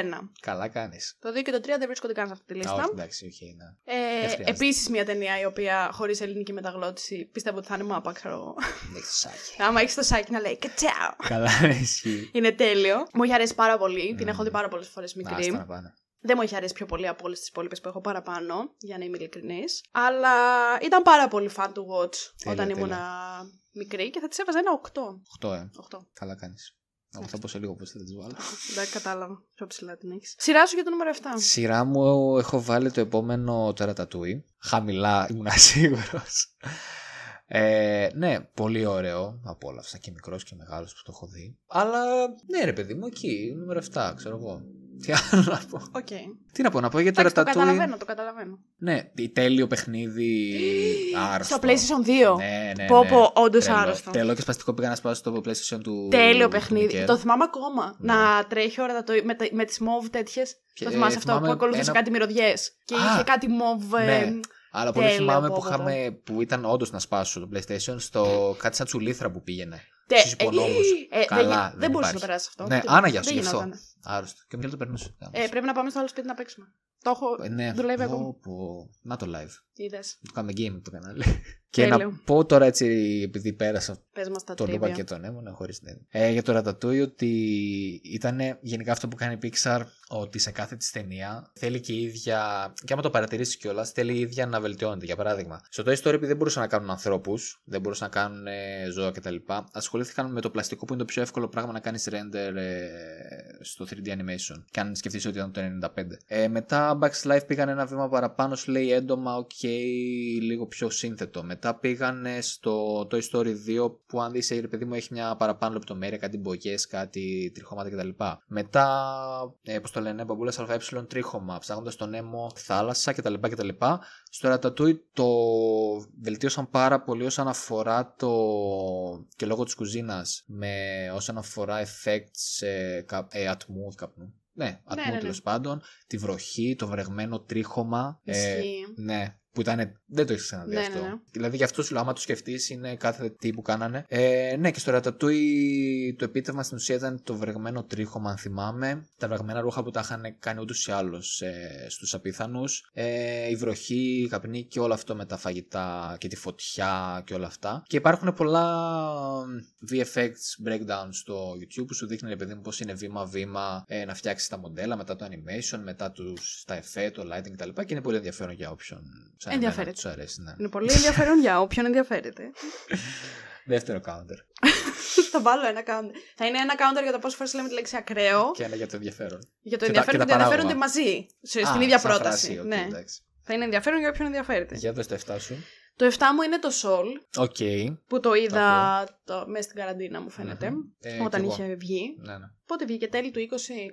Καλά κάνεις. Το 2 και το 3 δεν βρίσκονται καν σε αυτή τη λίστα. Όχι, εντάξει, οκ, ναι. Ε, χρειάζεται. Επίσης, μια ταινία η οποία χωρίς ελληνική μεταγλώτηση πιστεύω ότι θα είναι μάπα, ξέρω εγώ. Έχει Τσάκι. Άμα έχεις Τσάκι να λέει κα-τσάου. Καλά, ναι, ισχύει. Είναι τέλειο. Μου έχει αρέσει πάρα πολύ. Την Μμμ. έχω δει πάρα πολλές φορές μικρή. Άστα να πάνε. Δεν μου έχει αρέσει πιο πολύ από όλες τις υπόλοιπες που έχω παραπάνω, για να είμαι ειλικρινής. Αλλά ήταν πάρα πολύ fun to watch Τέλεια, όταν τέλεια. ήμουν μικρή και θα τη έβαζα ένα 8. 8, ε. 8. Καλά κάνεις. Εγώ θα πω σε λίγο πώς θα τις βάλω. Εντάξει, κατάλαβα. Πιο ψηλά την έχεις. Σειρά σου για το νούμερο 7. Σειρά μου έχω βάλει το επόμενο το Ratatouille. Χαμηλά ήμουν σίγουρος. Ε, ναι, πολύ ωραίο. Απόλαυσα και μικρός και μεγάλος που το έχω δει. Αλλά ναι, ρε παιδί μου, εκεί, νούμερο 7, ξέρω εγώ. Τι άλλο να πω. Οκ. Τι να πω, να πω για το Εντάξει, το Ratatouille. καταλαβαίνω, το καταλαβαίνω. Ναι, η τέλειο παιχνίδι. άρρωστο. Στο PlayStation 2. Ναι, ναι. Πω, ναι. πω, όντως Τρελό. άρρωστο. Τέλο και σπαστικό πήγα να σπάσω το PlayStation του. Τέλειο του παιχνίδι. Nicker. Το θυμάμαι ακόμα. Ναι. Να τρέχει ώρα το, με, τα- με τις μοβ τέτοιες. Και, Το ε, θυμάσαι αυτό θυμάμαι που ακολουθούσε ένα- κάτι μυρωδιές. Και Α, είχε κάτι μοβ. ε, ναι. Αλλά πολύ Τέλειο, θυμάμαι πω, που, πω, είχαμε, που ήταν όντως να σπάσω το PlayStation στο κάτι σαν τσουλήθρα που πήγαινε. Τε- Στους υπονόμους. ε, ε, Καλά, δεν, δεν δεν μπορούσες να υπάρχει. περάσεις αυτό. Ναι, Τι- άνα για σου, δεν γι' αυτό. γινότανε. Άρρωστο. Και μην το περνούσε. Ε, πρέπει να πάμε στο άλλο σπίτι να παίξουμε. Το έχω. Ε, ναι, δουλεύει ακόμα. πω, πω. Να το live. Είδες; Το κάνουμε game το κανάλι. και Τέλειο. να πω τώρα έτσι, επειδή πέρασα Πες μας τα τον Λούκα τρίβια. και τον Έμονα χωρίς ναι. Ε, για το Ratatouille ότι ήταν γενικά αυτό που κάνει η Pixar ότι σε κάθε της ταινία θέλει και η ίδια. και άμα το παρατηρήσεις κιόλας, θέλει η ίδια να βελτιώνεται. Για παράδειγμα, στο Toy Story επειδή δεν μπορούσαν να κάνουν ανθρώπους, δεν μπορούσαν να κάνουν ε, ζώα κτλ. Ασχολήθηκαν με το πλαστικό που είναι το πιο εύκολο πράγμα να κάνεις render ε, στο 3D animation. Και αν σκεφτείς ότι ήταν το 95. Ε, μετά Bugs Life πήγαν ένα βήμα παραπάνω, σου λέει έντομα, ok, λίγο πιο σύνθετο. Μετά πήγαν στο Toy Story 2 που αν δεις, ε, ρε παιδί μου, έχει μια παραπάνω λεπτομέρεια, κάτι μπογιές, κάτι τριχώματα κτλ. Μετά, ε, πώς το λένε, μπαμπούλες ΑΕ τρίχωμα, ψάχνοντας τον Νέμο θάλασσα κτλ. κτλ. Στο Ratatouille το βελτίωσαν πάρα πολύ όσον αφορά το και λόγω της κουζίνας με όσον αφορά effects ε, κα, ε, ατμού, καπνού. Ναι, ατμού ναι, ναι. τέλος πάντων, τη βροχή, το βρεγμένο τρίχωμα. ε, Ισχύει. ναι, που ήταν. Δεν το έχεις ξαναδεί Ναι, αυτό. ναι, ναι. Δηλαδή γι' αυτό σου λέω, άμα το σκεφτείς, είναι κάθε τι που κάνανε. Ε, ναι, και στο Ratatouille το επίτευγμα στην ουσία ήταν το βρεγμένο τρίχωμα, αν θυμάμαι. Τα βρεγμένα ρούχα που τα είχαν κάνει ούτως ή άλλως ε, στους απίθανους. Ε, η βροχή, η καπνή και όλο αυτό με τα φαγητά και τη φωτιά και όλα αυτά. Και υπάρχουν πολλά VFX breakdowns στο YouTube που σου δείχνει, ρε παιδί μου, πώς είναι βήμα-βήμα ε, να φτιάξεις τα μοντέλα, μετά το animation, μετά τους, τα εφέ, το lighting κτλ. Και είναι πολύ ενδιαφέρον για όποιον σαν εμένα Ενδιαφέρεται. τους αρέσει. Ναι. Είναι πολύ ενδιαφέρον για όποιον ενδιαφέρεται. Δεύτερο counter. θα βάλω ένα counter. Θα είναι ένα counter για το πόσες φορές λέμε τη λέξη ακραίο. Και ένα για το ενδιαφέρον. Για το Και τα- ενδιαφέρον και και τα το ενδιαφέρονται παράγωγα. μαζί. σε- Α, Στην ίδια σαν πρόταση. φράση, οκ, ναι. εντάξει. Θα είναι ενδιαφέρον για όποιον ενδιαφέρεται. Για δες το 7 σου. Το 7 μου είναι το Soul, OK. που το είδα το, μέσα στην καραντίνα μου φαίνεται. Μμμ. Ε, όταν κι εγώ. είχε βγει. Ναι, ναι. Πότε βγήκε, τέλη του 20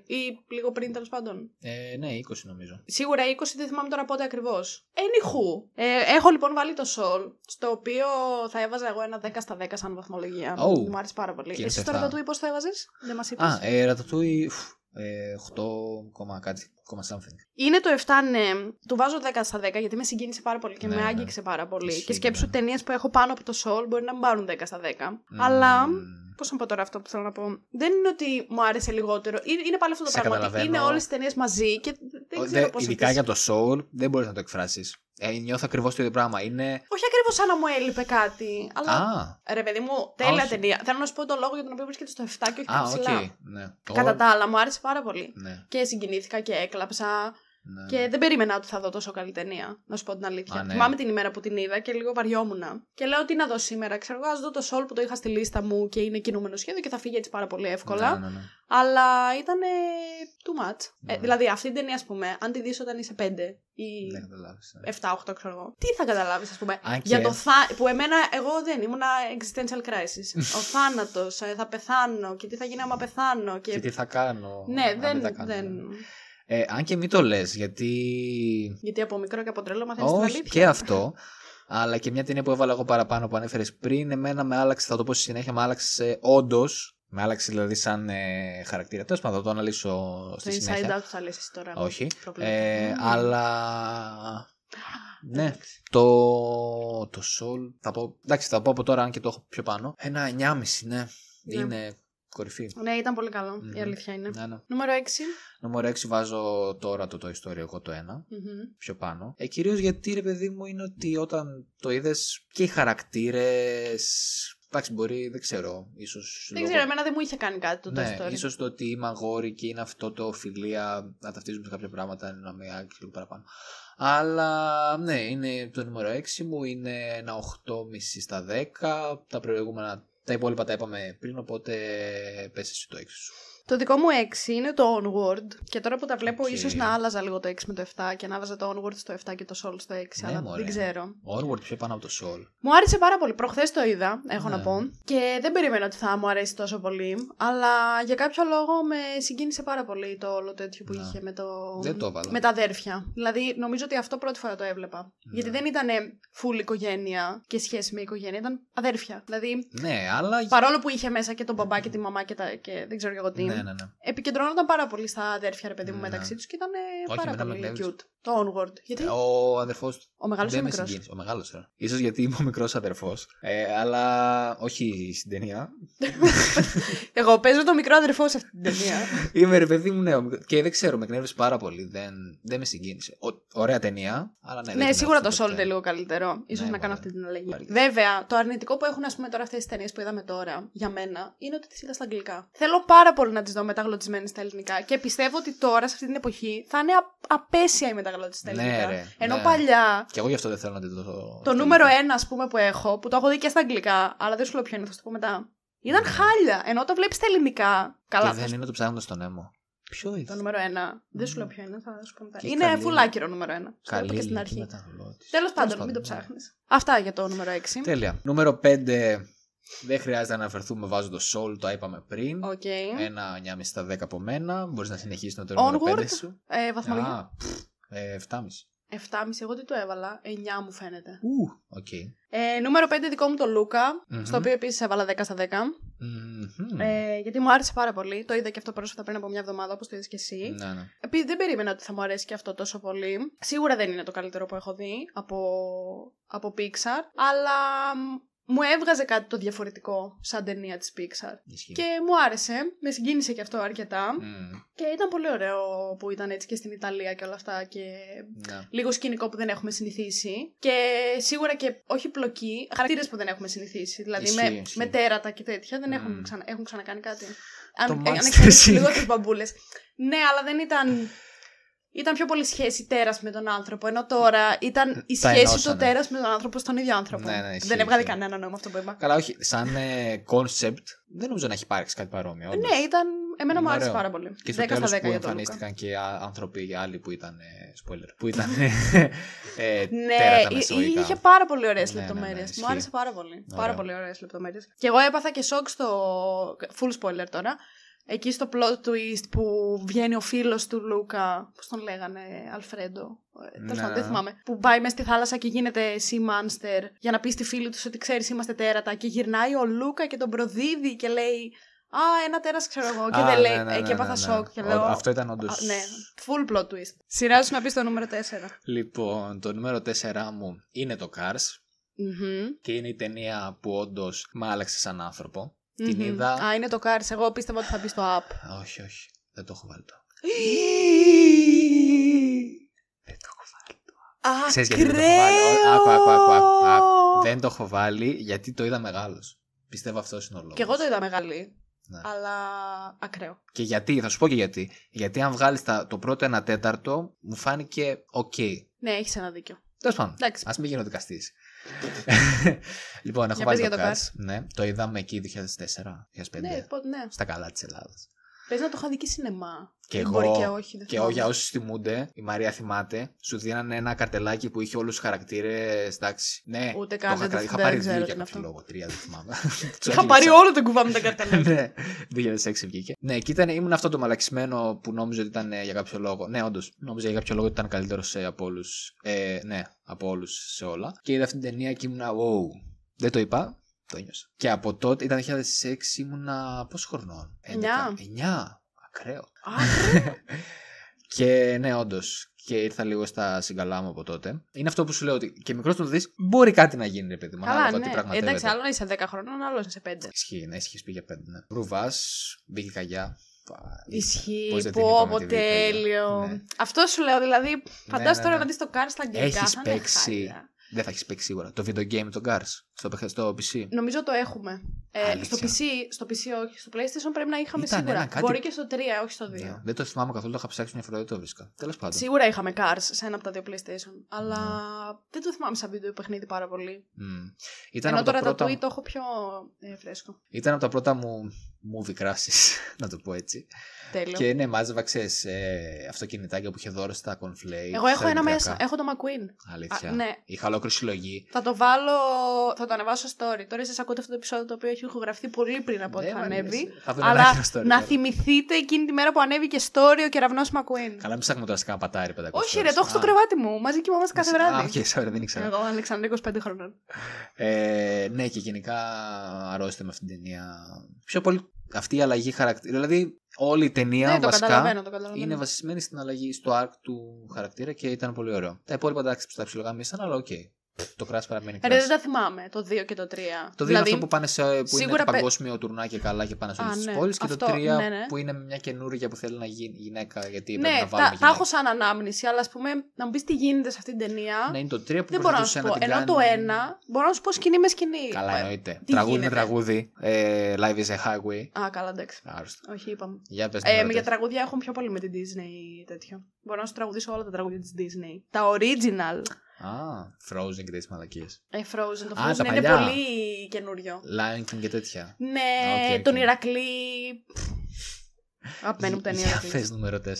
ή λίγο πριν τέλος πάντων; Ε, ναι, 20 νομίζω. Σίγουρα 20 δεν θυμάμαι τώρα πότε ακριβώς. Anyhow. Ε, έχω λοιπόν βάλει το Soul, στο οποίο θα έβαζα εγώ ένα 10 στα 10 σαν βαθμολογία. Oh. Μου άρεσε πάρα πολύ. Και Εσύ είναι τώρα το το του πώς το έβαζες, δεν μας είπες. Α, ε, Ratatouille, φου, ε, 8, κόμμα κάτι, κόμμα something. Είναι το 7, ναι. Του βάζω 10 στα 10 γιατί με συγκίνησε πάρα πολύ και Ναι, με ναι. άγγιξε πάρα πολύ. Ισχύει, και σκέψου ναι. ταινίες που έχω πάνω από το Soul μπορεί να μην πάρουν 10 στα 10. Αλλά. Μμμ. Πώς να πω τώρα αυτό που θέλω να πω. Δεν είναι ότι μου άρεσε λιγότερο. Είναι, είναι πάλι αυτό το Σε πράγμα. ότι καταλαβαίνω. Είναι όλες τις ταινίες μαζί και δεν Ο, ξέρω δε- πώς. ειδικά για το soul δεν μπορείς να το εκφράσεις. Ε, νιώθω ακριβώς το ίδιο πράγμα. Είναι. Όχι ακριβώς σαν να μου έλειπε κάτι. Αλλά. Α, Ρε παιδί μου, τέλεια όχι. ταινία. Θέλω να σου πω τον λόγο για τον οποίο βρίσκεται στο 7 και όχι α, πιο οκ. ψηλά. Ναι. Κατά Ω, τα άλλα, μου άρεσε πάρα πολύ. Ναι, Και συγκινήθηκα και έκλαψα. Ναι. Και δεν περίμενα ότι θα δω τόσο καλή ταινία, να σου πω την αλήθεια. Α, ναι. Θυμάμαι την ημέρα που την είδα και λίγο βαριόμουν. Και λέω τι να δω σήμερα. Ξέρω εγώ, ας δω το Soul που το είχα στη λίστα μου και είναι κινούμενο σχέδιο και θα φύγει έτσι πάρα πολύ εύκολα. Ναι, ναι, ναι. Αλλά ήταν too much. Ε, Ναι. δηλαδή αυτή την ταινία, ας πούμε, αν τη δεις όταν είσαι 5 ή Δεν καταλάβεις, ναι. 7-8, ξέρω εγώ. Τι θα καταλάβεις, ας πούμε. Αν Για και- το θά... που εμένα, εγώ δεν ήμουνα existential crisis. Ο θάνατος, θα πεθάνω και τι θα γίνει άμα πεθάνω. Και... Και τι θα κάνω. Ναι, αν δεν. τα κάνω, δεν... ναι. Ε, αν και μην το λες, γιατί. Γιατί από μικρό και από τρελό μαθαίνεις την Όχι, αλήθεια. και αυτό. Αλλά και μια ταινία που έβαλα εγώ παραπάνω που ανέφερες πριν, εμένα με άλλαξε, θα το πω στη συνέχεια, με άλλαξε όντως. Με άλλαξε δηλαδή σαν ε, χαρακτήρα. Τέλος πάντων, θα το αναλύσω Το στη inside συνέχεια. out θα λες εσύ τώρα. Όχι. Προβλέπω. Ε, Μμμ. αλλά. Ναι, Εντάξει. το, το Soul. Θα πω, εντάξει, θα πω από τώρα, αν και το έχω πιο πάνω. Ένα 9,5, ναι. Ναι. Είναι κορυφή. Ναι, ήταν πολύ καλό. Μμμ. Η αλήθεια είναι. Ναι, ναι. Νούμερο 6. Νούμερο 6 βάζω τώρα το Toy Story εγώ το 1. Μμμ. πιο πάνω. Ε, Κυρίως γιατί ρε παιδί μου είναι ότι όταν το είδες και οι χαρακτήρες. Εντάξει, μπορεί, δεν ξέρω. Ίσως Δεν λόγω- ξέρω, εμένα δεν μου είχε κάνει κάτι το ναι, Toy Story. ίσως το ότι είμαι αγόρι και είναι αυτό το φιλία να ταυτίζουμε σε κάποια πράγματα να με άγγιξε λίγο παραπάνω. Αλλά ναι, είναι το νούμερο 6 μου, είναι ένα 8,5 στα 10. Τα προηγούμενα, τα υπόλοιπα τα είπαμε πριν, οπότε πες εσύ το 6 σου. Το δικό μου 6 είναι το Onward. Και τώρα που τα βλέπω, Οκ. ίσως να άλλαζα λίγο το 6 με το 7 και να βάζα το Onward στο 7 και το Soul στο 6. Ναι, αλλά μωρέ. δεν ξέρω. Onward πιο πάνω από το Soul. Μου άρεσε πάρα πολύ. Προχθές το είδα, έχω Ναι. να πω. Και δεν περίμενα ότι θα μου αρέσει τόσο πολύ. Αλλά για κάποιο λόγο με συγκίνησε πάρα πολύ το όλο τέτοιο που Ναι. είχε με, το... Δεν το έβαλα. με τα αδέρφια. Δηλαδή, νομίζω ότι αυτό πρώτη φορά το έβλεπα. Ναι. Γιατί δεν ήταν full οικογένεια και σχέση με οικογένεια, ήταν αδέρφια. Δηλαδή, Ναι, αλλά. παρόλο που είχε μέσα και τον μπαμπά και τη μαμά και, τα... και δεν ξέρω και εγώ τι. Ναι, ναι, ναι. Επικεντρώνονταν πάρα πολύ στα αδέρφια, ρε παιδί μου, Ναι. μεταξύ τους και ήταν ε, Όχι, πάρα εμένα με πολύ εκνεύρισε. cute. Το Onward. Γιατί; Ο αδερφός του. ο μεγάλος ή ο Δεν με μικρός; συγκίνησε. Ο μεγάλος τώρα. σω γιατί είμαι ο μικρός αδερφός. Ε, αλλά όχι στην ταινία. Εγώ παίζω το μικρό αδερφό σε αυτή την ταινία. Είμαι ρε παιδί μου, ναι. ο μικρό- Και δεν ξέρω, με εκνεύρισε πάρα πολύ. Δεν, δεν με συγκίνησε. Ο- ωραία ταινία, αλλά ναι. δεν ναι, την σίγουρα έχω το στο Soul top είναι 10. λίγο καλύτερο. σω Ναι, να κάνω μωρέ. αυτή την αλλαγή. Υπάρχει. Βέβαια, το αρνητικό που έχουν ας πούμε, τώρα αυτές τις ταινίες που είδαμε τώρα για μένα είναι ότι τις είδα στα αγγλικά. Θέλω πάρα πολύ να τις δω μεταγλωτισμένες στα ελληνικά και πιστεύω ότι τώρα σε αυτή την εποχή θα είναι α- απέσια η μεταγλώτηση στα Ναι, ελληνικά. ρε, Ενώ ναι. παλιά. Και εγώ γι' αυτό δεν θέλω να δω το. Το νούμερο ένα, ας πούμε, που έχω, που το έχω δει και στα αγγλικά, αλλά δεν σου λέω ποιο είναι, θα σου το πω μετά. Ήταν Ναι. χάλια. Ενώ το βλέπεις στα ελληνικά. Καλά, Και θα δεν σου- είναι το ψάχνοντας τον Nemo. Ποιο το είναι. νούμερο ένα. Δεν σου λέω ποιο είναι, θα σου πω μετά. Και είναι καλή- φουλ άκυρο νούμερο ένα. Στο Καλή είπα και στην ελληνική αρχή. μεταγλώτηση. Τέλος πάντων, μην το ναι. ψάχνεις. Αυτά για το νούμερο 6. Τέλεια. Νούμερο 5. Δεν χρειάζεται να αναφερθούμε, βάζω το Soul, το είπαμε πριν. Οκ. Ένα 9,5 στα 10 από μένα. Μπορείς να συνεχίσεις το νούμερο Onward. 5 σου. Ε, βαθμολογία. Α, πφ, ε, 7,5. 7,5 εγώ τι το έβαλα. 9 μου φαίνεται. Ου, οκ. Ε, νούμερο 5 δικό μου το Λούκα. Μμμ. Στο οποίο επίσης έβαλα 10 στα 10. Μμμ. Ε, γιατί μου άρεσε πάρα πολύ. Το είδα και αυτό πρόσφατα πριν από μια εβδομάδα, όπως το είδες και εσύ. Ναι, ναι. Επειδή δεν περίμενα ότι θα μου αρέσει και αυτό τόσο πολύ. Σίγουρα δεν είναι το καλύτερο που έχω δει από, από Pixar. Αλλά μ, μου έβγαζε κάτι το διαφορετικό σαν ταινία της Pixar. Ισχύει. Και μου άρεσε. Με συγκίνησε και αυτό αρκετά. Μμ, Και ήταν πολύ ωραίο που ήταν έτσι και στην Ιταλία και όλα αυτά. Και ναι. λίγο σκηνικό που δεν έχουμε συνηθίσει. Και σίγουρα και όχι πλοκή, χαρακτήρες που δεν έχουμε συνηθίσει. Δηλαδή Ισχύει, με, ισχύει. με τέρατα και τέτοια δεν έχουν, Μμ. ξανα, έχουν ξανακάνει κάτι. Το Αν, Max αν εξαιρέσει Tessy. λίγο τις μπαμπούλες. Ναι, αλλά δεν ήταν. Ήταν πιο πολύ σχέση τέρας με τον άνθρωπο. Ενώ τώρα ήταν η Τα σχέση του ενώσανε. τέρας με τον άνθρωπο στον ίδιο άνθρωπο. Ναι, ναι, ισχύει, δεν έβγαλε ισχύει. κανένα νόημα αυτό που είπα. Καλά, όχι. Σαν κόνσεπτ δεν νομίζω να έχει υπάρξει κάτι παρόμοιο. όντως. Ναι, ήταν. Εμένα μου Είναι άρεσε ωραίο. πάρα πολύ. Και στο 10 στα 10 τέλος που για τον Λούκα. εμφανίστηκαν και α- άνθρωποι άλλοι που ήταν. ε, Spoiler. Που ήταν. ε, Ναι, τέρατα εί- μεσοϊκά. είχε πάρα πολύ ωραίες Ναι, ναι, ναι, λεπτομέρειες. ισχύει. Μου άρεσε πάρα πολύ. Ωραίο. Πάρα πολύ ωραίες λεπτομέρειες. Και εγώ έπαθα και σοκ στο. Full spoiler τώρα. Εκεί στο plot twist που βγαίνει ο φίλος του Λούκα. Πώς τον λέγανε, Αλφρέντο. Τέλος Ναι. πάντων, δεν θυμάμαι. Που πάει μέσα στη θάλασσα και γίνεται sea monster για να πει στη φίλη τους ότι ξέρεις είμαστε τέρατα. Και γυρνάει ο Λούκα και τον προδίδει και λέει. Α, ένα τέρας ξέρω εγώ. Και Α, δεν λέει. ναι, ναι, ε, ναι, και έπαθα ναι, ναι. σοκ. Και Ο- λέω. Αυτό ήταν όντως. Α, ναι, full plot twist. Σειρά σου να πεις το νούμερο 4. Λοιπόν, το νούμερο 4 μου είναι το Cars. Μμμ. Και είναι η ταινία που όντως με άλλαξε σαν άνθρωπο. Την Μμμ. είδα. Α, είναι το Cars. Εγώ πίστευα ότι θα μπει στο app. Όχι, όχι. Δεν το έχω βάλει το. Δεν το έχω βάλει. Α, Ξέρεις γιατί δεν το έχω βάλει. Ω, Άκου, άκου, άκου, άκου, άκου. Δεν το έχω βάλει γιατί το είδα μεγάλο. Πιστεύω αυτό είναι ο λόγος. Και εγώ το είδα μεγάλη. Ναι. Αλλά ακραίο. Και γιατί, θα σου πω και γιατί. Γιατί αν βγάλει το πρώτο ένα τέταρτο, μου φάνηκε οκ. Ναι, έχει ένα δίκιο. Τέλο πάντων. Εντάξει. Ας μην γίνω δικαστής. λοιπόν, έχω Για βάλει πες το για το Cars. Ναι, το είδαμε εκεί 2004-2005. Ναι, πο- ναι. Στα καλά της Ελλάδας. Πες να το είχα δει και σινεμά. Και Ή εγώ- Μπορεί και όχι. Δεν Και εγώ, θυμάμαι. για όσους θυμούνται, η Μαρία θυμάται, σου δίνανε ένα καρτελάκι που είχε όλους τους χαρακτήρες. Εντάξει. Ναι, Ούτε το καν, είχα, δεν το κρα- είχα δεν πάρει ξέρω δύο τι για είναι κάποιο αυτό. λόγο. Τρία, δεν θυμάμαι. Είχα πάρει όλο το κουβά με τα καρτελάκια. ναι, 2006 βγήκε. Ναι, και ήταν, ήμουν αυτό το μαλακισμένο που νόμιζε ότι ήταν ε, για κάποιο λόγο. Ναι, όντως. Νόμιζα για κάποιο λόγο ότι ήταν καλύτερος από όλους. Ε, ναι, από όλους σε όλα. Και είδα αυτή την ταινία και ήμουνα. Wow. Δεν το είπα. Το ένιωσα. Και από τότε ήταν 2006, ήμουνα. Πόσο χρονών; Εννιά. 9. Ακραίο. Α, Και ναι, όντως. Και ήρθα λίγο στα συγκαλά μου από τότε. Είναι αυτό που σου λέω ότι και μικρός του δεις μπορεί κάτι να γίνει, ρε παιδί μου. Καλά, ανάλογα τι ναι. πραγματεύεται. Εντάξει, άλλο να είσαι 10 χρονών, άλλο να είσαι 5. Ισχύει, ναι, ισχύει πει για πέντε. Ναι. Ρουβάς, μπήκε καγιά. Πα, Ισχύει, πώς δεν την πω, είπαμε πω, τη Βίκαγια. τέλειο. Ναι. Αυτό σου λέω, δηλαδή, φαντάζομαι ναι, τώρα ναι. να δεις το Cars στα αγγλικά. Έχεις θα είναι παίξει χάλια. Δεν θα έχεις παίξει σίγουρα. Το video game το Cars στο, παιχ- στο PC. Νομίζω το έχουμε. Ε, Αλήθεια. στο PC, στο PC όχι, στο PlayStation πρέπει να είχαμε Ήταν σίγουρα. ένα κάτι- Μπορεί και στο 3, όχι στο 2. Ναι. Δεν το θυμάμαι καθόλου, το είχα ψάξει μια φορά, δεν το βρίσκα. Τέλος πάντων. Σίγουρα είχαμε Cars σε ένα από τα δύο PlayStation. Αλλά Ναι. δεν το θυμάμαι σαν βίντεο παιχνίδι πάρα πολύ. Μμ. Ήταν, Ενώ από τα τώρα πρώτα, τα Wii το έχω πιο ε, φρέσκο. ήταν από τα πρώτα μου movie crashes, να το πω έτσι. Τέλειο. Και ναι, μάζευα, ξέρεις, ε, αυτοκινητάκια που είχε δώρο στα Conflay. Εγώ έχω στα ένα Ολυμπιακά. μέσα. Έχω το McQueen. Αλήθεια. Α, ναι. Είχα ολόκληρη συλλογή. Θα το βάλω, θα το ανεβάσω story. Τώρα εσείς ακούτε αυτό το επεισόδιο το οποίο έχει ηχογραφηθεί πολύ πριν από ό,τι Ναι, θα μα, ανέβει. ναι, θα δούμε ένα Αλλά άκυρο story να τώρα. θυμηθείτε εκείνη τη μέρα που ανέβηκε story ο κεραυνός McQueen. Καλά, μην ψάχνουμε τώρα σε κάνα πατάρι 500 Όχι, ώρες. ρε, το έχω στο Α, κρεβάτι μου. Μαζί κοιμόμαστε κάθε Α, βράδυ. οκ, sorry, δεν ήξερα. Εγώ, Αλεξάνδρου, 25 χρονών. Ε, ναι, και γενικά αρρώστησα με αυτήν την ταινία. Πιο πολύ αυτή η αλλαγή χαρακτήρα. Δηλαδή, όλη η ταινία Ναι, το βασικά καταλαβαίνω, το καταλαβαίνω. είναι βασισμένη στην αλλαγή στο arc του χαρακτήρα και ήταν πολύ ωραίο. Τα υπόλοιπα εντάξει, τα ψιλογάμισαν, αλλά οκ. Το crash παραμένει Ρε, δεν crash. τα θυμάμαι, το 2 και το 3. Το 2 δηλαδή, είναι αυτό που, πάνε σε, που είναι σίγουρα το πε- παγκόσμιο τουρνουά και καλά και πάνε σε όλες Α, τις ναι. πόλεις. Και Αυτό, το 3 ναι, ναι. που είναι μια καινούργια που θέλει να γίνει γυναίκα γιατί Ναι, πρέπει να βάλουμε τα, τα γυναίκα. έχω σαν ανάμνηση, αλλά ας πούμε, να μου πεις τι γίνεται σε αυτή την ταινία. Ναι, είναι το 3 που δεν μπορώ να προσπαθούσε σου πω. την Ενώ το κάνει- 1 μπορώ να σου πω σκηνή με σκηνή. Καλά, Ε, εννοείται. τι Τραγούδι με γίνεται; τραγούδι. Ε, life is a highway. Α, καλά, εντάξει. Άρρωστο. Όχι, είπαμε. Για πες Ε, νούμερο για τέσσερα. τραγούδια έχω πιο πολύ με την Disney τέτοιο. Μπορώ να σου τραγουδήσω όλα τα τραγούδια της Disney. Τα original. Α, Frozen και τέτοιες μαλακίες. Ε, Frozen. Το Α, Frozen τα είναι παλιά. πολύ καινούριο. Lion King και τέτοια. Ναι, Οκ, οκ. τον Ηρακλή. Αγαπημένη μου ταινία. Για Ηρακλής. θες νούμερο 4.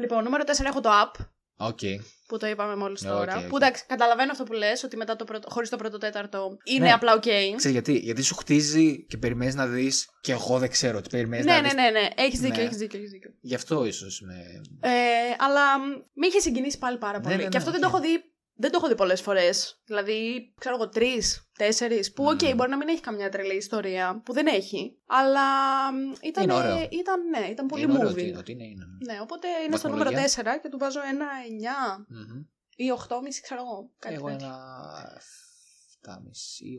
Λοιπόν, νούμερο 4 έχω το Up. Οκ. Που το είπαμε μόλις Ναι, τώρα. οκ, οκ. Που εντάξει, καταλαβαίνω αυτό που λες, ότι μετά το πρώτο, χωρίς το πρώτο τέταρτο είναι Ναι. απλά οκ. Ξέρεις γιατί, γιατί σου χτίζει και περιμένεις να δεις και εγώ δεν ξέρω τι περιμένεις Ναι, να ναι, δεις. ναι, ναι. Έχεις δίκιο, Ναι. έχεις δίκιο, έχεις δίκιο. Γι' αυτό ίσως με. Ε, αλλά μ, με είχε συγκινήσει πάλι πάρα Ναι, πολύ. ναι, ναι, και αυτό δεν το οκ. έχω δει. Δεν το έχω δει πολλές φορές. Δηλαδή, ξέρω εγώ, τρεις, τέσσερις. Που, οκ, Μμμ. μπορεί να μην έχει καμιά τρελή ιστορία. Που δεν έχει. Αλλά μ, ήταν. Είναι ωραίο. Ήταν, ναι, ήταν πολύ είναι ωραίο movie. ότι, ότι είναι, είναι. ναι. Ναι, οπότε είναι στο νούμερο Βαθμολογία; 4 και του βάζω ένα 9 Μμμ. ή 8,5, ξέρω εγώ. Κάτι Εγώ τέτοιο. ένα 7,5 ή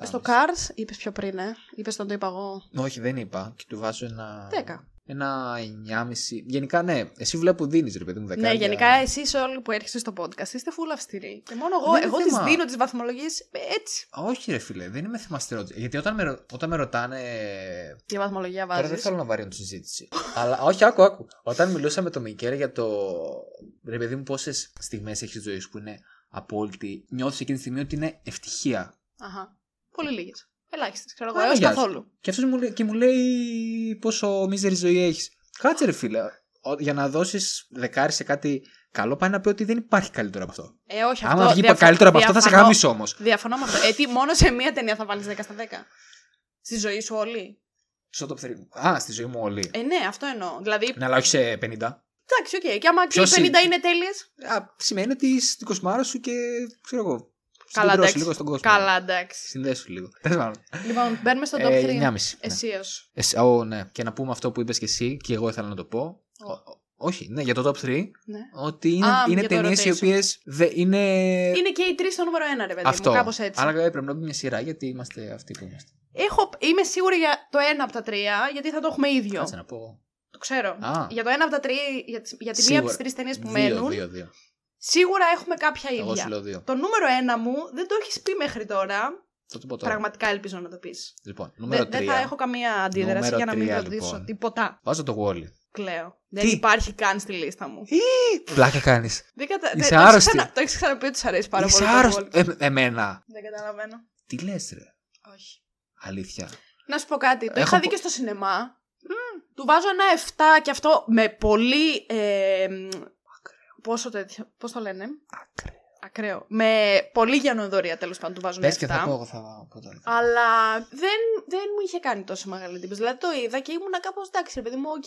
8. Στο Cars είπες πιο πριν, ε. Είπες τον το είπα εγώ. Όχι, δεν είπα. Και του βάζω ένα. 10. Ένα 9,5. Γενικά, ναι. Εσύ βλέπω που δίνεις, ρε παιδί μου, δεκάρια. Ναι, γενικά εσεί όλοι που έρχεστε στο podcast είστε full αυστηροί. Και μόνο εγώ, Δεν είναι εγώ τις θέμα. δίνω τις βαθμολογίες έτσι. Όχι, ρε φίλε, δεν είμαι θεμαστηρό. Γιατί όταν με, ρω- όταν με ρωτάνε. Τι βαθμολογία Τώρα δεν βάζεις; θέλω να βαρύνω τη συζήτηση. Αλλά όχι, άκου, άκου. Όταν μιλούσα με τον Μικέρ για το. Ρε παιδί μου, πόσες στιγμές έχεις στη ζωής σου που είναι απόλυτη. Νιώθεις εκείνη τη στιγμή ότι είναι ευτυχία. Αχα. Πολύ λίγες. Ελάχιστες, ξέρω εγώ. Άρα, Έως γεια σου. καθόλου. Και αυτός μου λέει, και μου λέει πόσο μίζερη ζωή έχεις. Κάτσε, ρε φίλε. Ο- Για να δώσεις δεκάρι σε κάτι καλό, πάει να πει ότι δεν υπάρχει καλύτερο από αυτό. Ε, όχι αυτό. Άμα βγει διαφο- καλύτερο από αυτό, θα σε διαφωνώ- γάμισω όμως. Διαφωνώ με αυτό. Ε, τι, μόνο σε μία ταινία θα βάλεις 10 στα 10. Στη ζωή σου όλη; Στο top 3. Α, στη ζωή μου όλη. Ε, ναι, αυτό εννοώ. Δηλαδή, Ναι, αλλά όχι σε 50. εντάξει, οκ. Και άμα και οι Ποιος 50 είναι; είναι τέλειες; Α, σημαίνει ότι στην κοσμάρα σου και ξέρω εγώ. Καλά, συγκεντρώσου εντάξει. λίγο στον κόσμο. Καλά, εντάξει. Συνδέσου λίγο. Τέλος πάντων. Λοιπόν, μπαίνουμε στο top Ε, 3. 9,5. ναι. Εσίω. Εσύ, ω, ναι. Και να πούμε αυτό που είπες και εσύ και εγώ ήθελα να το πω. Ο- ο- όχι, ναι, για το top 3. Ναι. Ότι είναι, Α, είναι για το ταινίες οι rotation. οποίες είναι. Είναι και οι τρεις στο νούμερο 1, ρε παιδί αυτό. μου. Κάπως έτσι. Αλλά βέβαια πρέπει να μπει μια σειρά γιατί είμαστε αυτοί που είμαστε. Έχω, είμαι σίγουρη για το ένα από τα τρία, γιατί θα το έχουμε ίδιο. Κάτσε να πω. Το ξέρω. Α. Για το ένα από τα τρία, για, τη- για τη μία από τις τρεις ταινίες που δύο, μένουν, Δύο, δύο. Σίγουρα έχουμε κάποια Εγώ ίδια. σου λέω δύο. Το νούμερο ένα μου δεν το έχεις πει μέχρι τώρα. Θα το πω τώρα. Πραγματικά ελπίζω να το πεις. Λοιπόν, νούμερο Δεν θα 3. έχω καμία αντίδραση Νούμερο για να μην τρία, ρωτήσω λοιπόν. τίποτα. Βάζω το Wally. Κλαίω. Δεν Τι; υπάρχει καν στη λίστα μου. Πλάκα κάνεις. Δεν κατα... Είσαι δεν- το έχεις άρρωστη. ξανα- Το έχεις ξαναπεί ότι σου αρέσει πάρα Είσαι πολύ. το άρρωστο. Wall. Ε, εμένα. Δεν καταλαβαίνω. Τι λες, ρε; Όχι. Αλήθεια. Να σου πω κάτι. Το Έχω είχα δει πο- και στο σινεμά. Μμ, Του βάζω ένα 7 και αυτό με πολύ. Ε, πόσο τέτοιο. Πώς το λένε; Άκρη. Ακραίο. Με πολύ γενοδορία τέλος πάντων του βάζω ένα Πες 7. και θα πω, εγώ θα πω τώρα. Αλλά δεν, δεν μου είχε κάνει τόσο μεγάλη εντύπωση. Δηλαδή το είδα και ήμουνα κάπως εντάξει, ρε παιδί μου, οκ.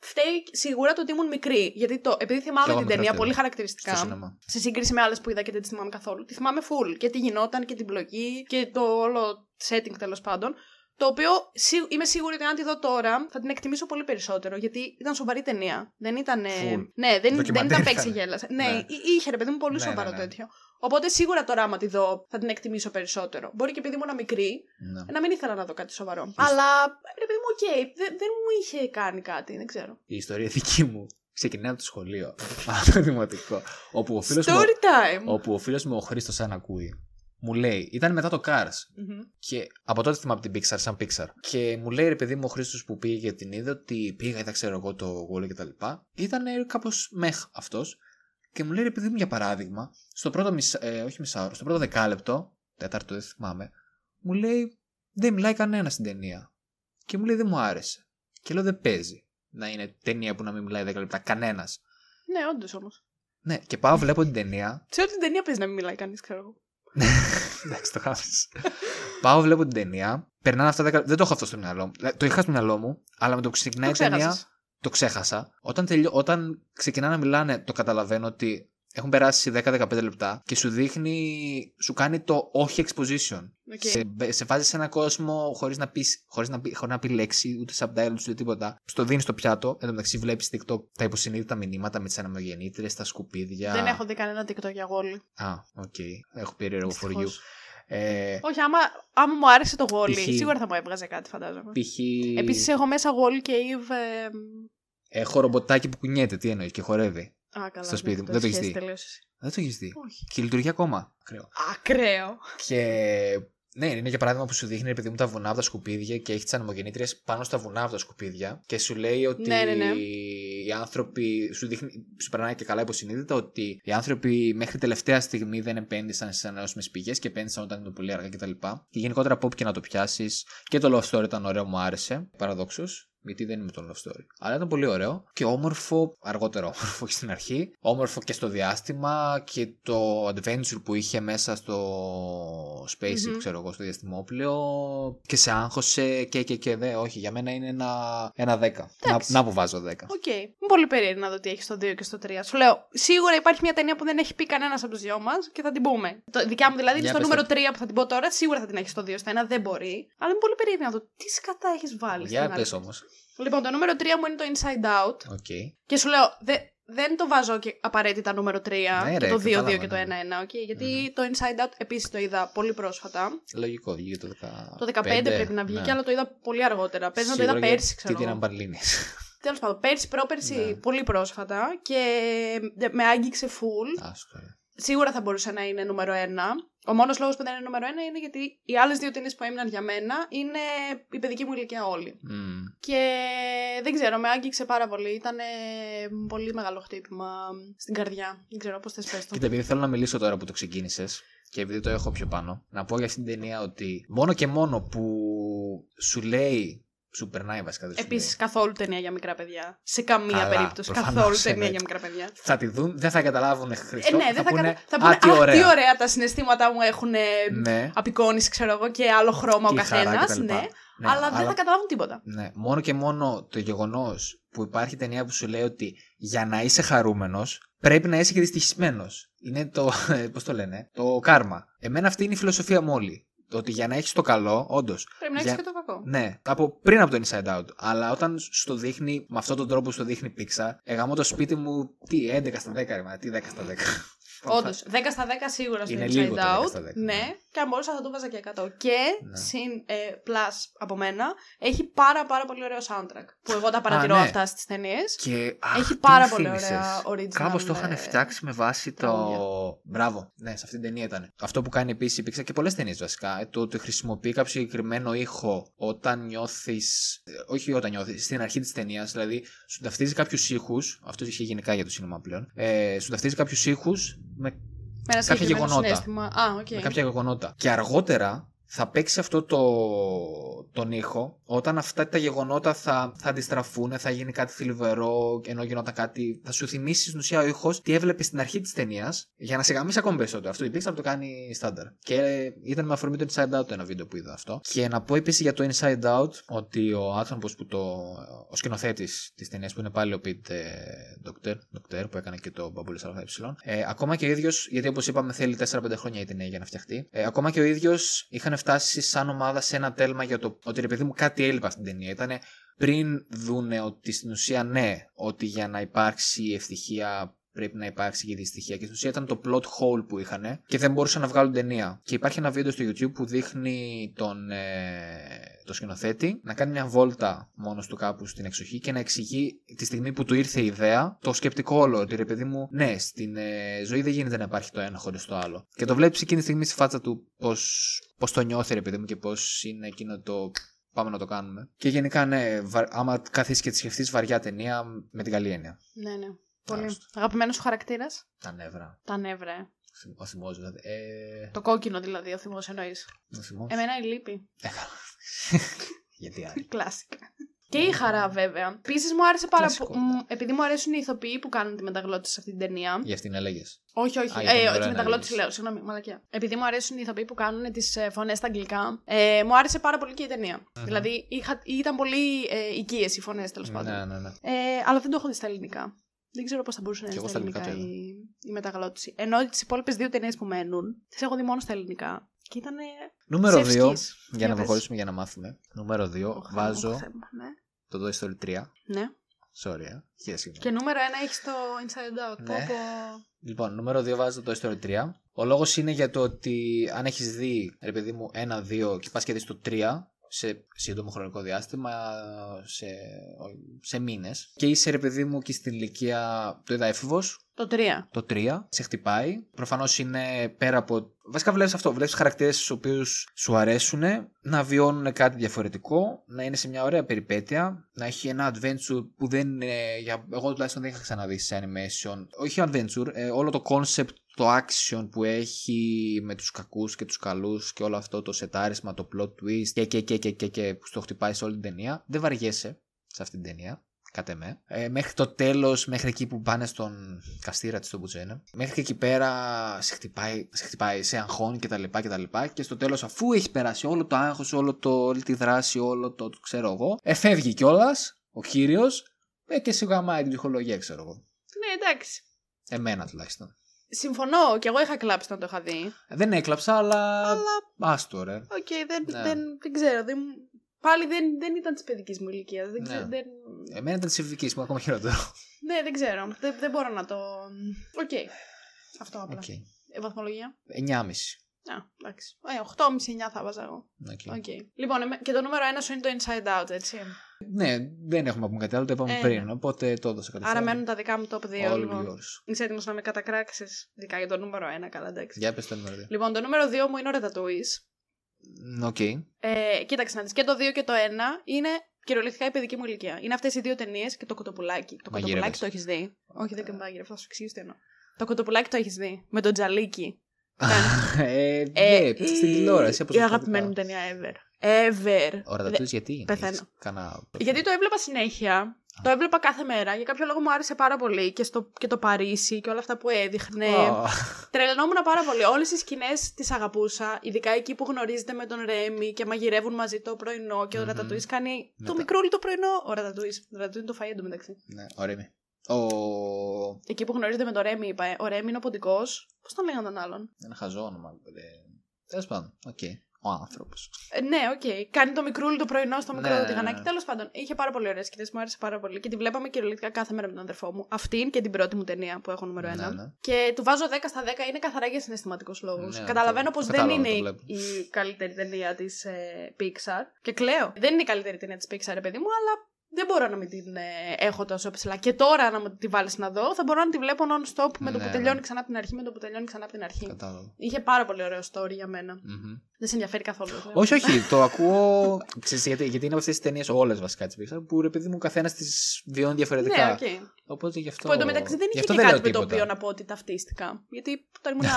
φταίει σίγουρα το ότι ήμουν μικρή. Γιατί το, επειδή Κι θυμάμαι εγώ την μικρό ταινία αυτή πολύ ήμουν. χαρακτηριστικά. Στο σινεμά. Σε σύγκριση με άλλες που είδα και δεν τις θυμάμαι καθόλου. Τη θυμάμαι full. Και τι γινόταν και την πλοκή και το όλο setting τέλος πάντων. Το οποίο σί- είμαι σίγουρη ότι αν τη δω τώρα θα την εκτιμήσω πολύ περισσότερο. Γιατί ήταν σοβαρή ταινία. Δεν ήταν. ε, Full. Ναι, δεν, δεν Ντοκιμαντέρ ήταν παίξε ήταν. γέλα. Ναι, Ναι. εί- είχε ρε παιδί μου πολύ Ναι, σοβαρό ναι, ναι. τέτοιο. Οπότε σίγουρα τώρα, άμα τη δω, θα την εκτιμήσω περισσότερο. Μπορεί και επειδή ήμουν μικρή, Ναι. να μην ήθελα να δω κάτι σοβαρό. Αλλά ρε παιδί μου, οκ, δεν, δεν μου είχε κάνει κάτι, δεν ξέρω. Η ιστορία δική μου ξεκινάει από το σχολείο. από το δημοτικό. Όπου ο φίλος μου, Story time! όπου ο φίλος μου ο Χρήστος αν ακούει, μου λέει, ήταν μετά το Cars. Μμμ. Και από τότε θυμάμαι την Pixar, σαν Pixar. Και μου λέει ρε παιδί μου ο Χρήστος που πήγε και την είδε ότι πήγα, είδα ξέρω εγώ το WALL-E και τα λοιπά. Ήταν κάπως meh αυτός. Και μου λέει ρε παιδί μου για παράδειγμα, στο πρώτο μισά, ε, όχι μισάωρο, στο πρώτο δεκάλεπτο, τέταρτο δεν θυμάμαι, μου λέει δεν μιλάει κανένας στην ταινία. Και μου λέει δεν μου άρεσε. Και λέω δεν παίζει να είναι ταινία που να μην μιλάει 10 λεπτά. Κανένας. Ναι, όντως όμως. Ναι, και πάω βλέπω την ταινία Σε όλη την ταινία παίζει να μην μιλάει κανείς, ξέρω εγώ. Εντάξει, το χάφεις. Πάω, βλέπω την ταινία. Περνάνε αυτά τα. Δεν το έχω αυτό στο μυαλό μου. Δηλαδή, Το είχα στο μυαλό μου, αλλά με το που ξεκινάει Το η ταινία. ξέχασες. Το ξέχασα. Όταν, τελειώ... Όταν ξεκινά να μιλάνε, το καταλαβαίνω ότι έχουν περάσει 10-15 λεπτά και σου δείχνει. Σου κάνει το όχι exposition. Οκ. Σε, σε βάζεις σε ένα κόσμο χωρίς να, πεις, χωρίς να, πει, χωρίς να πει λέξη, ούτε subtitles, ούτε τίποτα. Στο δίνει στο πιάτο. Εν τω μεταξύ, βλέπεις TikTok τα υποσυνείδητα μηνύματα με τις αναμογεννήτρε, τα σκουπίδια. Δεν έχω δει κανένα TikTok για WALL-E. Α, οκ. Έχω περίεργο for you. Δυστυχώς. Ε, Όχι, άμα, άμα μου άρεσε το WALL-E, Π.χ. σίγουρα θα μου έβγαζε κάτι, φαντάζομαι. π.χ. Επίσης έχω μέσα γόλι και Eve. ε, Έχω ρομποτάκι που κουνιέται, τι εννοείς, και χορεύει. Α, καλά. Στο σπίτι ναι, μου. Δεν το έχεις σχέση δει. τελείωσε. Δεν το έχεις δει. Όχι. Και λειτουργεί ακόμα. Ακραίο. Ακραίο. Και ναι, είναι για παράδειγμα που σου δείχνει ρε παιδί μου τα βουνά από τα σκουπίδια και έχει τις ανεμογεννήτριες πάνω στα βουνά από τα σκουπίδια και σου λέει ότι Ναι, ναι, ναι. οι άνθρωποι. Σου, δείχνει, σου περνάει και καλά υποσυνείδητα ότι οι άνθρωποι μέχρι τελευταία στιγμή δεν επένδυσαν στις ανανεώσιμες πηγές και επένδυσαν όταν ήταν πολύ αργά κτλ. Και, και γενικότερα από όπου και να το πιάσεις και το love story ήταν ωραίο, μου άρεσε. Παραδόξως. Γιατί δεν είμαι το love story. Αλλά ήταν πολύ ωραίο και όμορφο, αργότερο όμορφο και στην αρχή. Όμορφο και στο διάστημα και το adventure που είχε μέσα στο spaceship, Μμμ. ξέρω εγώ, στο διαστημόπλαιο. Και σε άγχωσε και και και δε. Όχι, για μένα είναι ένα, ένα 10. Να, Εντάξει. να που βάζω 10. Οκ. Είμαι πολύ περίεργη να δω τι έχει στο 2 και στο 3. Σου λέω, σίγουρα υπάρχει μια ταινία που δεν έχει πει κανένας από τους δυο μας και θα την πούμε. Το, δικιά μου δηλαδή είναι Για στο πες νούμερο το. 3 που θα την πω τώρα. Σίγουρα θα την έχει στο 2. Στο 1 δεν μπορεί. Αλλά είμαι πολύ περίεργη να δω τι σκατά έχεις βάλει. Για στην άλλη. πε όμως. Λοιπόν, το νούμερο 3 μου είναι το Inside Out. Οκ. Και σου λέω, δε, δεν το βάζω και απαραίτητα νούμερο 3 Ναι, και ρε, το 2-2 κατάλαβα, και το 1-1, ναι. okay? γιατί το Inside Out επίσης το είδα πολύ πρόσφατα. Λογικό, βγήκε το 10. Το 15 πρέπει να βγει, και αλλά το είδα πολύ αργότερα. Παίζει να το είδα πέρσι, ξέρω. Τι εγώ. την μπαρλίνε. Τέλος πάντων, πέρσι, πρόπερσι, Ναι. πολύ πρόσφατα και με άγγιξε full. Άστο. ρε. Σίγουρα θα μπορούσε να είναι νούμερο 1. Ο μόνος λόγος που δεν είναι νούμερο 1 είναι γιατί οι άλλες δύο ταινίες που έμειναν για μένα είναι η παιδική μου ηλικία όλοι. Μμμ. Και δεν ξέρω, με άγγιξε πάρα πολύ. Ήταν πολύ μεγάλο χτύπημα στην καρδιά. Δεν ξέρω πώς θες πες το. Κοίτα, επειδή θέλω να μιλήσω τώρα που το ξεκίνησες και επειδή το έχω πιο πάνω, να πω για αυτήν την ταινία ότι μόνο και μόνο που σου λέει. Σου περνάει βασικά. δεν σου Επίσης, λέει. καθόλου ταινία για μικρά παιδιά. Σε καμία Καλά, περίπτωση. προφανώς, Καθόλου ταινία εννοείται. για μικρά παιδιά. Θα τη δουν, δεν θα καταλάβουν Ε, Χριστό. ναι, δεν θα, πούνε, κατα... θα πούνε, Α, τι «Αχ, ωραία. τι ωραία τα συναισθήματα μου έχουν Ναι, απεικόνηση, ξέρω εγώ, και άλλο χρώμα ο και η χαρά καθένας. κτλ. Ναι, Ναι, αλλά δεν θα καταλάβουν τίποτα. Ναι, μόνο και μόνο το γεγονός που υπάρχει ταινία που σου λέει ότι για να είσαι χαρούμενος πρέπει να είσαι και δυστυχισμένος. Είναι το. Πώς το λένε, το κάρμα. Εμένα αυτή είναι η φιλοσοφία μου όλη. Το ότι για να έχεις το καλό, όντως. Πρέπει να έχεις Για- και το κακό. Ναι, από πριν από το Inside Out. Αλλά όταν σου το δείχνει με αυτόν τον τρόπο που σου το δείχνει Pixar, εγαμώ το σπίτι μου τι 11 στα 10, ρε, μα, τι 10 στα 10. Όντως, 10 στα 10 σίγουρα στο Είναι Inside λίγο το 10 Out. στα 10, ναι, ναι. και αν μπορούσα θα το βάζα και 100. Και Ναι. συν ε, plus από μένα, έχει πάρα πάρα πολύ ωραίο soundtrack. Που εγώ τα παρατηρώ ναι. αυτά στις ταινίες. Και, αχ, Έχει τι πάρα μου πολύ θύμισες. ωραία original. Κάπως το είχαν ε, φτιάξει με βάση το. τραγούδια. Μπράβο. Ναι, σε αυτήν την ταινία ήταν. Αυτό που κάνει επίσης η Pixar και πολλές ταινίες βασικά. ε, Το ότι χρησιμοποιεί κάποιο συγκεκριμένο ήχο όταν νιώθεις. Όχι όταν νιώθεις, στην αρχή της ταινίας. Δηλαδή, σου ταυτίζει κάποιους ήχους. Αυτός ισχύει γενικά για το σινεμά πλέον. Ε, σου ταυτίζει κάποιους ήχους με, Με ένα κάποια συγκεκριμένο γεγονότα. συναίσθημα. Α, οκ. με κάποια γεγονότα. Και αργότερα θα παίξει αυτό το, τον ήχο όταν αυτά τα γεγονότα θα, θα αντιστραφούν, θα γίνει κάτι θλιβερό, ενώ γινόταν κάτι. Θα σου θυμίσει στην ουσία ο ήχος τι έβλεπες στην αρχή της ταινίας για να σε γαμήσει ακόμη περισσότερο. Αυτό η Pixar το κάνει στάνταρ. Και ήταν με αφορμή το Inside Out το ένα βίντεο που είδα αυτό. Και να πω επίσης για το Inside Out ότι ο άνθρωπος που το. ο σκηνοθέτης της ταινίας που είναι πάλι ο Pete ε, Doctor, Doctor που έκανε και το Μπαμπούλη ΑΕ. Ε, ακόμα και ο ίδιος, γιατί όπως είπαμε θέλει 4-5 χρόνια η ταινία για να φτιαχτεί. Ε, ακόμα και ο ίδιος είχαν φτάσει σαν ομάδα σε ένα τέλμα για το ότι ρε παιδί μου κάτι έλειπε αυτή την ταινία. Ήταν πριν δούνε ότι στην ουσία ναι, ότι για να υπάρξει ευτυχία πρέπει να υπάρξει και η δυστυχία. Και στην ουσία ήταν το plot hole που είχαν και δεν μπορούσαν να βγάλουν ταινία. Και υπάρχει ένα βίντεο στο YouTube που δείχνει τον, ε, το σκηνοθέτη να κάνει μια βόλτα μόνος του κάπου στην εξοχή και να εξηγεί τη στιγμή που του ήρθε η ιδέα το σκεπτικό όλο. Ότι ρε παιδί μου, ναι, στην ε, ζωή δεν γίνεται να υπάρχει το ένα χωρίς το άλλο. Και το βλέπεις εκείνη τη στιγμή στη φάτσα του πώς το νιώθει, ρε παιδί μου, και πώς είναι εκείνο το πάμε να το κάνουμε. Και γενικά, ναι, βα... άμα καθίσεις και τη σκεφτείς βαριά ταινία με την καλή έννοια. Ναι, ναι. Πολύ. Αγαπημένος σου χαρακτήρας; Τα νεύρα. Τα νεύρα, ε. Ο θυμός, δηλαδή. Ε... Το κόκκινο δηλαδή, ο θυμός εννοείς. Ο θυμός. Εμένα η λύπη. Ε, καλά. Γιατί άλλο. Κλάσικα. Και η χαρά, βέβαια. Επίσης μου άρεσε πάρα Κλασικό. πολύ. Επειδή μου αρέσουν οι ηθοποιοί που κάνουν τη μεταγλώτηση σε αυτή την ταινία. Για αυτήν έλεγες. Όχι, όχι. Α, για την ε, ώρα τη να μεταγλώτηση λέγεις. λέω. Συγγνώμη, μαλακιά. Επειδή μου αρέσουν οι ηθοποιοί που κάνουν τις φωνές στα αγγλικά, ε, μου άρεσε πάρα πολύ και η ταινία. Δηλαδή είχα, ήταν πολύ ε, οικίες οι φωνές τέλος πάντων. Ναι, ναι, ναι. Ε, αλλά δεν το έχω δει στα ελληνικά. Δεν ξέρω πώς θα μπορούσε να Κι είναι εγώ στα στα ελληνικά ελληνικά το η, η μεταγλώτηση. Ενώ τις υπόλοιπες δύο ταινίες που μένουν, τις έχω δει μόνο στα ελληνικά. Και ήταν. Νούμερο 2, Ψεύσκης. για Για να πες. προχωρήσουμε για να μάθουμε. Νούμερο 2, βάζω Ναι. το Toy Story 3. ναι. Sorry, ε. Χίλια συγγνώμη. Και νούμερο ένα έχεις το Inside Out. Ναι. Πω, πω. Λοιπόν, νούμερο 2 βάζω το Toy Story 3. Ο λόγος είναι για το ότι αν έχεις δει, ρε παιδί μου, ένα-δύο και πας και δεις το 3 σε σύντομο χρονικό διάστημα, σε, σε μήνες. Και είσαι, ρε παιδί μου, και στην ηλικία. Το είδα έφηβος, Το 3. το 3, σε χτυπάει. Προφανώς είναι πέρα από. Βασικά βλέπεις αυτό. Βλέπεις χαρακτήρες του οποίους σου αρέσουν να βιώνουν κάτι διαφορετικό, να είναι σε μια ωραία περιπέτεια, να έχει ένα adventure που δεν είναι. Για... Εγώ τουλάχιστον δεν είχα ξαναδεί σε animation. Όχι adventure, ε, όλο το concept, το action που έχει με τους κακούς και τους καλούς και όλο αυτό το σετάρισμα, το plot twist και και και και και, και που στο χτυπάει σε όλη την ταινία. Δεν βαριέσαι σε αυτή την ταινία κατ' εμέ. Ε, μέχρι το τέλος, μέχρι εκεί που πάνε στον καστήρα της στον Μπουτσένε. Μέχρι και εκεί πέρα σε χτυπάει, σε, χτυπάει, σε αγχώνει κτλ. Και, τα λοιπά, και στο τέλος, αφού έχει περάσει όλο το άγχος, όλο το, όλη τη δράση, όλο το, το ξέρω εγώ, εφεύγει κιόλας ο κύριος ε, και σου γαμάει την ψυχολογία, ξέρω εγώ. Ναι, εντάξει. Εμένα τουλάχιστον. Συμφωνώ, και εγώ είχα κλάψει να το είχα δει. Δεν έκλαψα, αλλά. Αλλά, Άστο, ρε. οκ, δεν, Ναι. δεν, δεν ξέρω. Δεν, πάλι δεν, δεν ήταν της παιδικής μου ηλικίας. Δεν, Ναι. ξέρω, δεν, Εμένα ήταν της παιδικής μου, ακόμα χειρότερο. ναι, δεν ξέρω. Δεν, δεν μπορώ να το. Οκ. Αυτό απλά. Οκ. Ε, βαθμολογία. 9,5. Α, εντάξει. Ε, 8,5-9 θα βάζα εγώ. OK. OK. Λοιπόν, εμέ- και το νούμερο ένα σου είναι το Inside Out, έτσι. Ναι, δεν έχουμε να πούμε κάτι άλλο, το είπαμε Ε, πριν. ναι. Οπότε το έδωσα κατευθείαν. Άρα μένουν τα δικά μου top 2. All Λοιπόν. yours. Είσαι έτοιμος να με κατακράξεις, ειδικά για το νούμερο 1, καλά εντάξει. Για πες το νούμερο 2. Λοιπόν, το νούμερο 2 μου είναι ο Ratatouille. OK. Ε, κοίταξε να δεις, και το 2 και το 1 είναι κυριολεκτικά η παιδική μου ηλικία. Είναι αυτές οι δύο ταινίες και το κοτοπουλάκι. Το Μαγειρεύες. κοτοπουλάκι το έχεις δει. Όχι, δεν μάγειρε, θα σου εξηγήσω τι εννοώ. Το κοτοπουλάκι το έχεις δει. Με τον Τζαλίκι. Ε, Ε, ναι, στην τηλεόραση. Η αγαπημένη μου ταινία ever. Ever. Ο Ρατατούις γιατί. Πεθαίνω. έχεις Κανένα... Γιατί το έβλεπα συνέχεια. Το έβλεπα κάθε μέρα. Για κάποιο λόγο μου άρεσε πάρα πολύ και, στο, και το Παρίσι και όλα αυτά που έδειχνε. Ω, Τρελαινόμουν πάρα πολύ. Όλες οι σκηνές τις αγαπούσα. Ειδικά εκεί που γνωρίζεται με τον Ρέμι και μαγειρεύουν μαζί το πρωινό και ο Μμμ. Ρατατούι κάνει το Μετά. μικρούλι το πρωινό. Ο Ρατατούι. Ο Ρατατούι είναι το φαΐ εντωμεταξύ. Ναι, ωραία είμαι. Ο... Εκεί που γνωρίζεται με τον Ρέμι, είπα. ε. Ο Ρέμι είναι ο ποντικός. Πώς τον λέγανε τον άλλον; Ένα χαζό όνομα. Τέλος πάντων. Οκ. Ο άνθρωπος. Ε, ναι, οκ. Κάνει το μικρούλι το πρωινό στο μικρό Ναι, ναι, ναι, τηγανάκι. ναι. Τέλος πάντων, είχε πάρα πολύ ωραίες σκηνές. Μου άρεσε πάρα πολύ. Και τη βλέπαμε κυριολεκτικά κάθε μέρα με τον αδερφό μου. Αυτήν και την πρώτη μου ταινία που έχω νούμερο 1. Ναι, ναι. Και του βάζω 10 στα 10 είναι καθαρά για συναισθηματικούς λόγους. Ναι, Καταλαβαίνω το- πως το δεν κατάλαβα, είναι το η, βλέπω. η καλύτερη ταινία της ε, Pixar. Και κλαίω. Δεν είναι η καλύτερη ταινία της Pixar, ρε παιδί μου, αλλά δεν μπορώ να μην την ε, έχω τόσο ψηλά. Και τώρα να μου τη βάλεις να δω, θα μπορώ να τη βλέπω non-stop με το Ναι, που ναι. τελειώνει ξανά από την αρχή, με το που τελειώνει ξανά από την αρχή. Κατάλαβα. Είχε πάρα πολύ ωραίο story για μένα. Μμμ. Δεν σε ενδιαφέρει καθόλου. βέβαια. Όχι, όχι, το ακούω. Ξέρεις, γιατί, γιατί είναι από αυτές τις ταινίες, όλες βασικά τη Pixar, που ρε παιδί μου καθένας τις βιώνει διαφορετικά. Ναι, οκ. Οπότε γι' αυτό. Που εντωμεταξύ δεν γι' είχε αυτό και δεν λέω κάτι με το τίποτα. οποίο να πω ότι ταυτίστηκα. Γιατί όταν ήμουν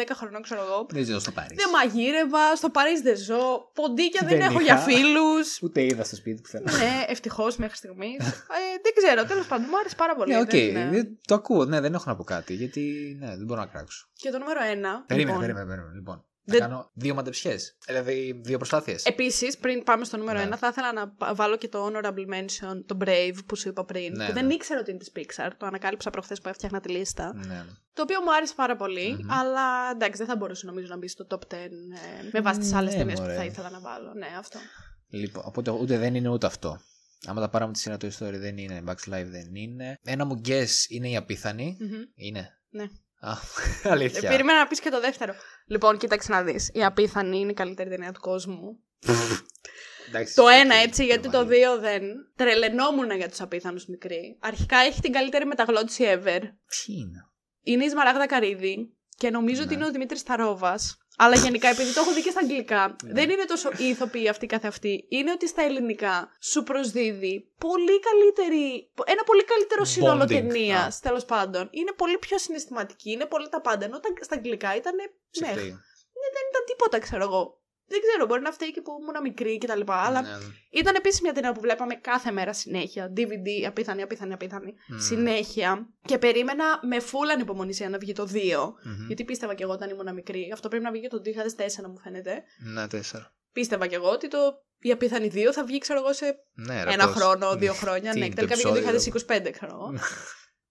5-10 χρονών, ξέρω εγώ, Δεν ζω στο Παρίσι. δεν μαγείρευα, στο Παρίσι δεν ζω, ποντίκια δεν, Δεν έχω είχα. για φίλους. Ούτε είδα στο σπίτι πουθενά. ναι, ευτυχώς μέχρι στιγμής. ε, δεν ξέρω, τέλος πάντων, μου άρεσε πάρα πολύ. Ναι, οκ. δεν είναι- δεν- Το ακούω. Ναι, δεν έχω να πω κάτι. Γιατί ναι, δεν μπορώ να κράξω. Και το νούμερο 1. Περίμενε, λοιπόν, περίμενε, περίμενε. Λοιπόν, Να Δεν- κάνω δύο μαντεψιές. Δηλαδή δύο προσπάθειες. Επίσης, πριν πάμε στο νούμερο Ναι. 1, θα ήθελα να πα- βάλω και το honorable mention, το Brave που σου είπα πριν. Ναι, που ναι. δεν ήξερα ότι είναι της Pixar. Το ανακάλυψα προχθές που έφτιαχνα τη λίστα. ναι. Το οποίο μου άρεσε πάρα πολύ, Μμμ. αλλά εντάξει, δεν θα μπορούσε νομίζω να μπει στο top 10 ε, με βάση τις άλλες Ναι, ταινίε που μωρέ. θα ήθελα να βάλω. Ναι, αυτό. Λοιπόν, οπότε ούτε δεν είναι ούτε αυτό. Άμα τα πάρουμε με τη σειρά Toy Story δεν είναι, Bug's Life δεν είναι. Ένα μου guess είναι οι Απίθανοι. Μμμ. Είναι. Ναι. Α, Ε, αλήθεια. περίμενα να πεις και το δεύτερο. Λοιπόν, κοίταξε να δεις. Οι Απίθανοι είναι η καλύτερη ταινία του κόσμου. Εντάξει, Το οκ, ένα έτσι, γιατί το βαρύ. δύο δεν. Τρελαινόμουν για τους απίθανους μικροί. Αρχικά έχει την καλύτερη μεταγλώτηση ever. Ποιοι είναι; Είναι η Σμαράγδα Καρύδη και νομίζω ότι Ναι. είναι ο Δημήτρης Ταρόβα. Αλλά γενικά, επειδή το έχω δει και στα αγγλικά, Ναι. δεν είναι τόσο οι ηθοποιοί αυτοί καθ' αυτοί. Είναι ότι στα ελληνικά σου προσδίδει πολύ καλύτερη. Ένα πολύ καλύτερο σύνολο Bonding. ταινίας, Α. τέλος πάντων. Είναι πολύ πιο συναισθηματική, είναι πολύ τα πάντα. Ενώ τα- στα αγγλικά ήταν. Ναι, Ψυχτή. δεν ήταν τίποτα, ξέρω εγώ. Δεν ξέρω, μπορεί να φταίει και που ήμουν μικρή κτλ. Αλλά Ναι, ναι. ήταν επίση μια ταινία που βλέπαμε κάθε μέρα συνέχεια. DVD, απίθανη, απίθανη, απίθανη. Μμ. Συνέχεια. Και περίμενα με φούλα ανυπομονησία να βγει το 2. Μμμ. Γιατί πίστευα κι εγώ όταν ήμουν μικρή. Αυτό πρέπει να βγει και το 2004, μου φαίνεται. Ναι, τέσσερα. Πίστευα κι εγώ ότι το... η απίθανη 2 θα βγει, ξέρω εγώ, σε Ναι, ρε, ένα πώς. χρόνο, δύο χρόνια. Τι ναι, είναι και το τελικά βγήκε το επεισόδιο. 2025, ξέρω εγώ.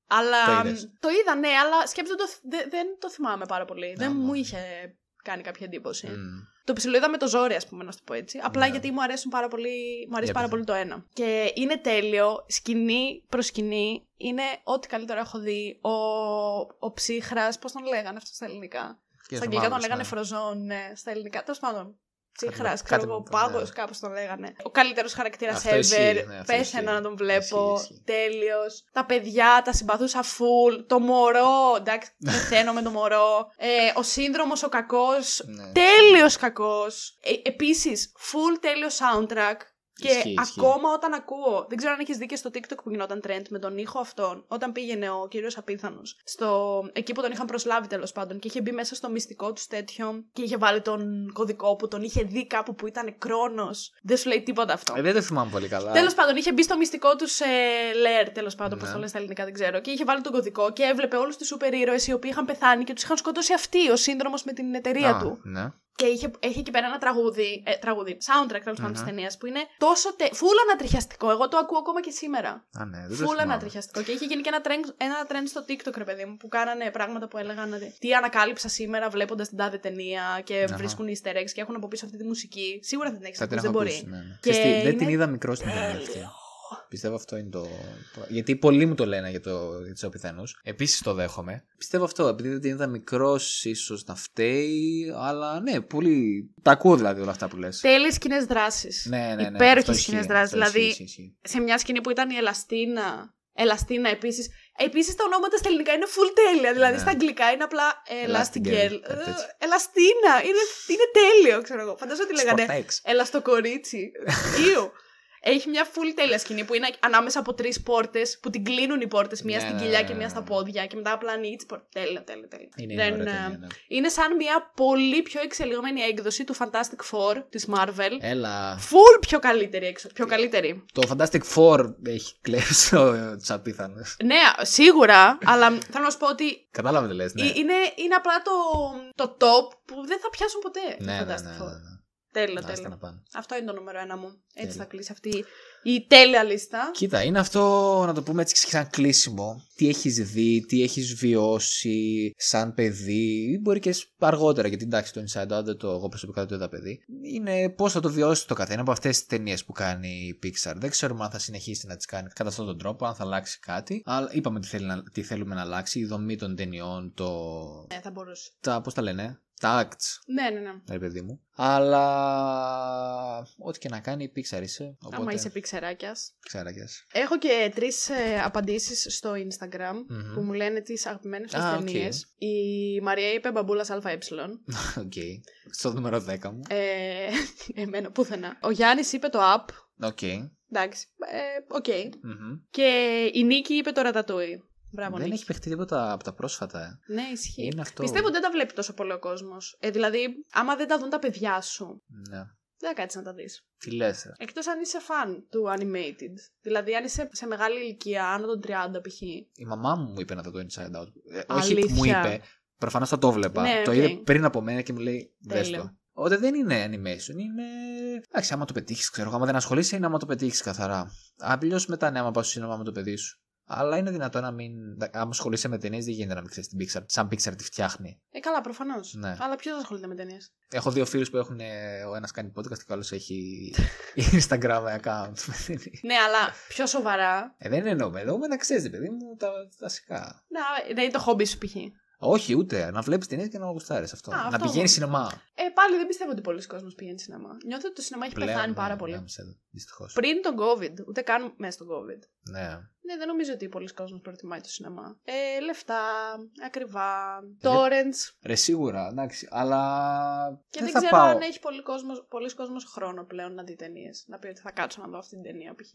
Αλλά Το είδες. το είδα, ναι, αλλά σκέψτε το, δε- δεν το θυμάμαι πάρα πολύ. δεν Άμα. μου είχε κάνει κάποια εντύπωση. Μμ. Το ψιλοείδα με το ζόρι, ας πούμε, να σου το πω έτσι. Απλά Ναι. γιατί μου αρέσουν πάρα πολύ, μου αρέσει Η πάρα πολύ απίθανη. το ένα. Και είναι τέλειο, σκηνή προς σκηνή. Είναι ό,τι καλύτερο έχω δει. Ο, ο ψύχρας, πώς τον λέγανε αυτό στα ελληνικά; Και στα στο αγγλικά τον μαύρος, λέγανε ναι. φροζόν, ναι, στα ελληνικά. Τέλος πάντων. Ψύχρα, Κάτι- ξέρω κάτι εγώ, με το- πάγο, ναι. κάπως τον λέγανε. Ο καλύτερος χαρακτήρας Αυτό ισχύει, ever. ναι, αυτό Πέθαινα ισχύει. να τον βλέπω. Ισχύει, ισχύει. Τέλειος. Τα παιδιά τα συμπαθούσα full. Το μωρό, εντάξει, πεθαίνω με το μωρό. Ε, ο σύνδρομος ο κακός. Ναι. Τέλειος κακός. Ε, επίσης, full τέλειος soundtrack. Και Ισχύει, ισχύει. ακόμα όταν ακούω, δεν ξέρω αν έχεις δει και στο TikTok που γινόταν trend με τον ήχο αυτόν, όταν πήγαινε ο κύριος Απίθανος, στο... εκεί που τον είχαν προσλάβει τέλος πάντων και είχε μπει μέσα στο μυστικό τους τέτοιο και είχε βάλει τον κωδικό που τον είχε δει κάπου που ήταν κρόνος. Δεν σου λέει τίποτα αυτό. Ε, δεν το θυμάμαι πολύ καλά. Τέλος πάντων, είχε μπει στο μυστικό τους ε, Lair, τέλος πάντων, Ναι. πώ το λένε στα ελληνικά, δεν ξέρω. Και είχε βάλει τον κωδικό και έβλεπε όλους τους σούπερ ήρωε οι οποίοι είχαν πεθάνει και τους είχαν σκοτώσει αυτοί, ο σύνδρομος με την εταιρεία Α, του. Ναι. Και είχε, έχει εκεί πέρα ένα τραγούδι, ε, τραγούδι soundtrack τέλος πάντων Μμμ. τη ταινίας που είναι τόσο. Τε... Φούλα ανατριχιαστικό. Εγώ το ακούω ακόμα και σήμερα. Α, ναι, δεν το Φούλα θυμάμαι. ανατριχιαστικό. Και είχε γίνει και ένα trend, ένα trend στο TikTok, ρε παιδί μου, που κάνανε πράγματα που έλεγαν ότι τι ανακάλυψα σήμερα βλέποντας την τάδε ταινία και Αχα. βρίσκουν easter eggs και έχουν από πίσω αυτή τη μουσική. Σίγουρα δεν την έχεις Θα την ακούσει, έχω δεν ακούσει. μπορεί. Ναι, ναι. Και Ξέρεις τι, δεν είναι την είδα μικρό στην ταινία αυτή. Τέλειο. Πιστεύω αυτό είναι το. το- Γιατί πολλοί μου το λένε για, το... για τους απιθανούς. Επίσης το δέχομαι. Πιστεύω αυτό. Επειδή δεν την είδα μικρός, ίσως να φταίει. Αλλά ναι, πολύ. Τα ακούω δηλαδή όλα αυτά που λες. Τέλειε κοινές δράσεις. Ναι, ναι, ναι. Υπέροχες αυτό σκηνέ ισχύει, δράσεις. αυτό Δηλαδή, ισχύει, ισχύει, ισχύει. σε μια σκηνή που ήταν η Ελαστίνα. Ελαστίνα επίσης. Επίσης τα ονόματα στα ελληνικά είναι full τέλεια. Δηλαδή Ναι. στα αγγλικά είναι απλά Elastigirl. Elastigirl, κάτι Ε, τέτοιο. Ελαστίνα. Είναι, είναι τέλειο, ξέρω εγώ. Φαντάζομαι ότι λέγανε Σπορτέξ. Ελαστοκορίτσι. Ήου. Έχει μια full τέλεια σκηνή που είναι ανάμεσα από τρεις πόρτες που την κλείνουν οι πόρτες, μία Ναι, στην ναι, κοιλιά ναι, και ναι, μία ναι. στα πόδια και μετά απλά ανοίγει τι πόρτε. Τέλεια, τέλεια, τέλεια. Είναι, Δεν, είναι ωραία ε, ταινία, ναι. Είναι σαν μια πολύ πιο εξελιγμένη έκδοση του Fantastic Four της Marvel. Έλα. Full πιο καλύτερη έξω. Πιο καλύτερη. Το Fantastic Four έχει κλέψει του απίθανου. Ναι, σίγουρα, αλλά θέλω να σου πω ότι Κατάλαβε τι λες, ναι. ε- είναι, είναι απλά το, το top που δεν θα πιάσουν ποτέ. το Ναι, ναι, ναι, Fantastic ναι, Four. ναι. Τέλειο, Άστα τέλειο. να πάνε. Αυτό είναι το νούμερο ένα μου. Έτσι Τέλεια. θα κλείσει αυτή η τέλεια λίστα. Κοίτα, είναι αυτό να το πούμε έτσι σαν κλείσιμο. Τι έχεις δει, τι έχεις βιώσει σαν παιδί, ή μπορεί και αργότερα, γιατί εντάξει το Inside Out δεν το, εγώ προσωπικά δεν το είδα παιδί. Είναι πώς θα το βιώσει το καθένα από αυτές τις ταινίες που κάνει η Pixar. Δεν ξέρουμε αν θα συνεχίσει να τις κάνει κατά αυτόν τον τρόπο, αν θα αλλάξει κάτι. Αλλά είπαμε τι, θέλει να, τι θέλουμε να αλλάξει, η δομή των ταινιών, το... Ναι, θα μπορούσε. τα, πώς τα λένε, τα acts, Ναι, ναι, ναι. ρε παιδί μου. Αλλά ό,τι και να κάνει η Pixar είσαι. Οπότε, Άμα είσαι πιξεράκια. Ξέρακες. Έχω και τρεις ε, απαντήσεις στο Instagram Μμμ. που μου λένε τις αγαπημένες τους Α, οκ. ταινίες. Η Μαρία είπε μπαμπούλας ΑΕ. Οκ. Στο νούμερο 10 μου. Ε, εμένα πουθενά. Ο Γιάννης είπε το Up. OK. Εντάξει. ε, Οκ. Μμμ. Και η Νίκη είπε το Ratatouille. Μπράβο, Δεν Νίκη. έχει παιχτεί τίποτα από τα πρόσφατα. ε. Ναι, ισχύει. Είναι αυτό. Πιστεύω ότι δεν τα βλέπει τόσο πολύ ο κόσμος. Ε, δηλαδή, άμα δεν τα δουν τα παιδιά σου, Ναι. δεν θα κάτσεις να τα δεις. Τι λες. ε. Εκτός αν είσαι φαν του animated. Δηλαδή, αν είσαι σε μεγάλη ηλικία, άνω των 30 π.χ. Η μαμά μου μου είπε να δω το Inside Out. Ε, όχι Αλήθεια. μου είπε. Προφανώς θα το βλέπα. Ναι, το οκ. είδε πριν από μένα και μου λέει Δες Τέλειο. το. Οπότε δεν είναι animation, είναι. Εντάξει, άμα το πετύχεις, ξέρω εγώ. Άμα δεν ασχολείσαι, είναι άμα το πετύχεις καθαρά. Αλλιώ μετά ναι, άμα πας στο σινεμά με το παιδί σου. Αλλά είναι δυνατό να μην. Άμα ασχολείσαι με ταινίες, δεν γίνεται να μην ξέρεις την Pixar. Σαν Pixar τη φτιάχνει. Ε, καλά, προφανώς. Ναι. Αλλά ποιος ασχολείται με ταινίες; Έχω δύο φίλους που έχουν. ε, Ο ένας κάνει podcast και ο άλλος έχει Instagram account. με ταινίες. Ναι, αλλά πιο σοβαρά. ε, δεν εννοούμε. Εννοούμε να ξέρεις, παιδί μου, τα βασικά. Να, να είναι το χόμπι σου π.χ. Όχι, ούτε. Να βλέπεις ταινίε και να γουστάρεις αυτό. Α, να αυτό πηγαίνει μόνο. σινεμά. Ε, πάλι δεν πιστεύω ότι πολλοί κόσμοι πηγαίνει σινεμά. Νιώθω ότι το σινεμά έχει πεθάνει πάρα πολύ. Δυστυχώς. Πριν τον COVID, ούτε καν μέσα στον COVID. Ναι. Ναι, δεν νομίζω ότι πολύς κόσμος προτιμάει το σινεμά. Ε, λεφτά, ακριβά, Ε, torrents. Ρε, σίγουρα, εντάξει. Αλλά. Και δεν, δεν, θα ξέρω πάω. αν έχει πολύς κόσμος, πολύς κόσμος χρόνο πλέον να δει ταινίες. Να πει ότι θα κάτσω να δω αυτή την ταινία π.χ.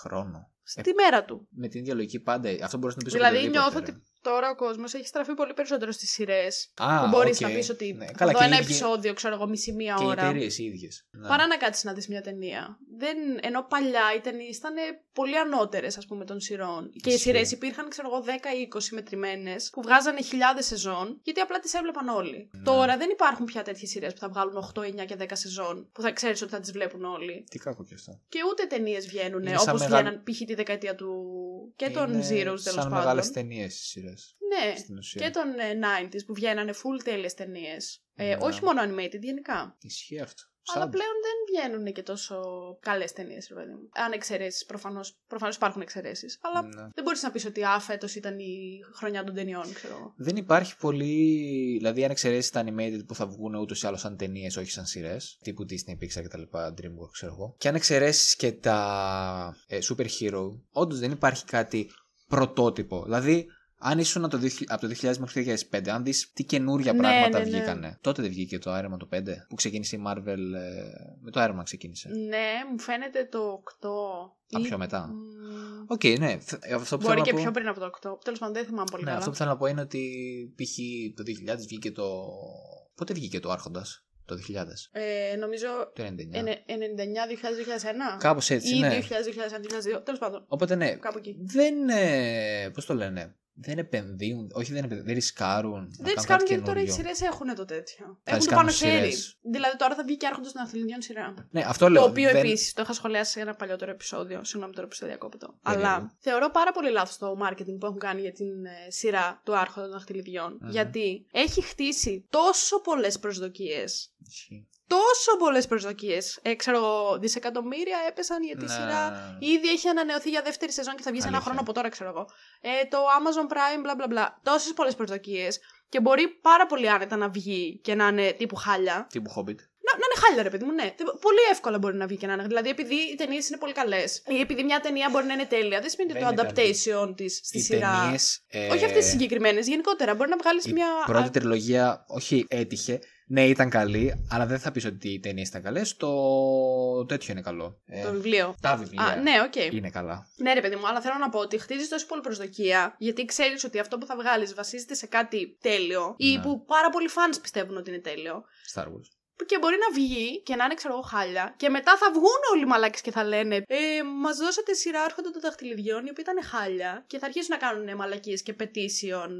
Χρόνο. Στη μέρα του. Με την ίδια λογική πάντα. Αυτό μπορείς να πεις Δηλαδή νιώθω ότι τώρα ο κόσμος έχει στραφεί πολύ περισσότερο στις σειρές. Α, που μπορείς οκ. να πεις ότι Ναι, θα καλά, δω και ένα οι ίδιοι- επεισόδιο, ξέρω εγώ, μισή-μία Και οι ώρα. εταιρείες οι ίδιες. Ναι. Παρά να κάτσεις να δεις μια ταινία. Δεν, ενώ παλιά οι ταινίες ήταν πολύ ανώτερες, ας πούμε, των σειρών. Και οι Ισχύει. σειρές υπήρχαν, ξέρω εγώ, 10 ή 20 μετρημένες που βγάζανε χιλιάδες σεζόν, γιατί απλά τις έβλεπαν όλοι. Ναι. Τώρα δεν υπάρχουν πια τέτοιες σειρές που θα βγάλουν 8, 9 και 10 σεζόν, που θα ξέρεις ότι θα τις βλέπουν όλοι. Τι κακό και αυτό. Και ούτε ταινίες βγαίνουν Είναι σαν όπως μεγάλη- βγαίναν π.χ. τη δεκαετία του. και των Είναι Zeros τέλος Σαν πάντων. μεγάλε ταινίες οι σειρές. Ναι, Στην ουσία. και των ε, 90s που βγαίνανε full τέλειες ταινίες. Ε, Ναι. Όχι μόνο animated, γενικά. Ισχύει αυτό. Αλλά Σαν- πλέον δεν βγαίνουν και τόσο καλές ταινίες, ρε παιδί μου. Αν εξαιρέσεις, προφανώς προφανώς υπάρχουν εξαιρέσεις. Αλλά Ναι. δεν μπορείς να πεις ότι α, φέτος ήταν η χρονιά των ταινιών, ξέρω εγώ. Δεν υπάρχει πολύ. Δηλαδή, αν εξαιρέσεις τα animated που θα βγουν ούτως ή άλλως σαν ταινίες, όχι σαν σειρές, τύπου Disney, Pixar κτλ. Dreamworks, ξέρω εγώ. Και αν εξαιρέσεις και τα ε, super hero, όντως δεν υπάρχει κάτι πρωτότυπο. Δηλαδή, αν ήσουν το 2000 από το 2000 μέχρι το 2005, αν δεις τι καινούργια Ναι, πράγματα ναι, ναι. βγήκανε. Τότε δεν βγήκε το Iron Man το 5, που ξεκίνησε η Marvel. ε, με το Iron Man ξεκίνησε. Ναι, μου φαίνεται το 8. Α, ή- πιο μετά. Μ, Οκ, ναι. Θ- ε, Αυτό που Μπορεί θέλω και να πω... πιο πριν από το 8. Τέλος πάντων, δεν θυμάμαι πολύ Ναι, καλά. αυτό που θέλω να πω είναι ότι π.χ. το 2000 βγήκε το. Πότε βγήκε το Άρχοντας, το 2000, Ε, νομίζω το 99. ενε- 99-2000-2001. Κάπως έτσι, ή ναι. 2000-2001-2002. Τέλος πάντων, Οπότε ναι, κάπου εκεί. δεν. Ε, Πώς το λένε, δεν επενδύουν, όχι δεν επενδύουν, δεν ρισκάρουν. να Δεν τι κάνουν κάνουν κάτι γιατί τώρα οι καινούριο. σειρές έχουν το τέτοιο. Θα Έχουν τις το πάνω κάνουν χέρι. σειρές. Δηλαδή τώρα θα βγει και άρχοντα των αθλητικών σειρά. Ναι, αυτό λέω. Το οποίο δεν... επίσης το είχα σχολιάσει σε ένα παλιότερο επεισόδιο. Συγγνώμη τώρα που σε διακόπτω. Περίεργο. Αλλά θεωρώ πάρα πολύ λάθος το marketing που έχουν κάνει για την ε, σειρά του Άρχοντα των Δαχτυλιδιών. Μμμ. Γιατί έχει χτίσει τόσο πολλές προσδοκίες. Ισχύει. Τόσο πολλές προσδοκίες. Ε, ξέρω εγώ, δισεκατομμύρια έπεσαν για τη Ναι. σειρά. Ήδη έχει ανανεωθεί για δεύτερη σεζόν και θα βγει σε ένα Αλήθεια. χρόνο από τώρα, ξέρω εγώ. Ε, το Amazon Prime, μπλα μπλα μπλα. Τόσες πολλές προσδοκίες. Και μπορεί πάρα πολύ άνετα να βγει και να είναι τύπου χάλια. Τύπου Hobbit. Να, να είναι χάλια, ρε παιδί μου, ναι. Τε- Πολύ εύκολα μπορεί να βγει και να είναι. Δηλαδή, επειδή οι ταινίες είναι πολύ καλές ή επειδή μια ταινία μπορεί να είναι τέλεια, δεν σημαίνει ότι Δεν το είναι adaptation της στη Οι σειρά. ταινίες, ε, Όχι αυτές τις συγκεκριμένες, γενικότερα. Μπορεί να βγάλεις Η μια. πρώτη τριλογία, όχι έτυχε. Ναι, ήταν καλή, αλλά δεν θα πεις ότι οι ταινίες ήταν καλές. Το τέτοιο είναι καλό. Ε, Το βιβλίο. Τα βιβλία Α, ναι, οκ. είναι καλά. Ναι, ρε παιδί μου, αλλά θέλω να πω ότι χτίζεις τόσο πολύ προσδοκία, γιατί ξέρεις ότι αυτό που θα βγάλεις βασίζεται σε κάτι τέλειο ή Ναι. που πάρα πολλοί fans πιστεύουν ότι είναι τέλειο. Star Wars. Που Και μπορεί να βγει και να είναι, ξέρω εγώ, χάλια. Και μετά θα βγουν όλοι οι μαλάκες και θα λένε Ε, μας δώσατε σειρά άρχοντα των δαχτυλιδιών, οι οποίοι ήταν χάλια. Και θα αρχίσουν να κάνουν μαλακίες και petition.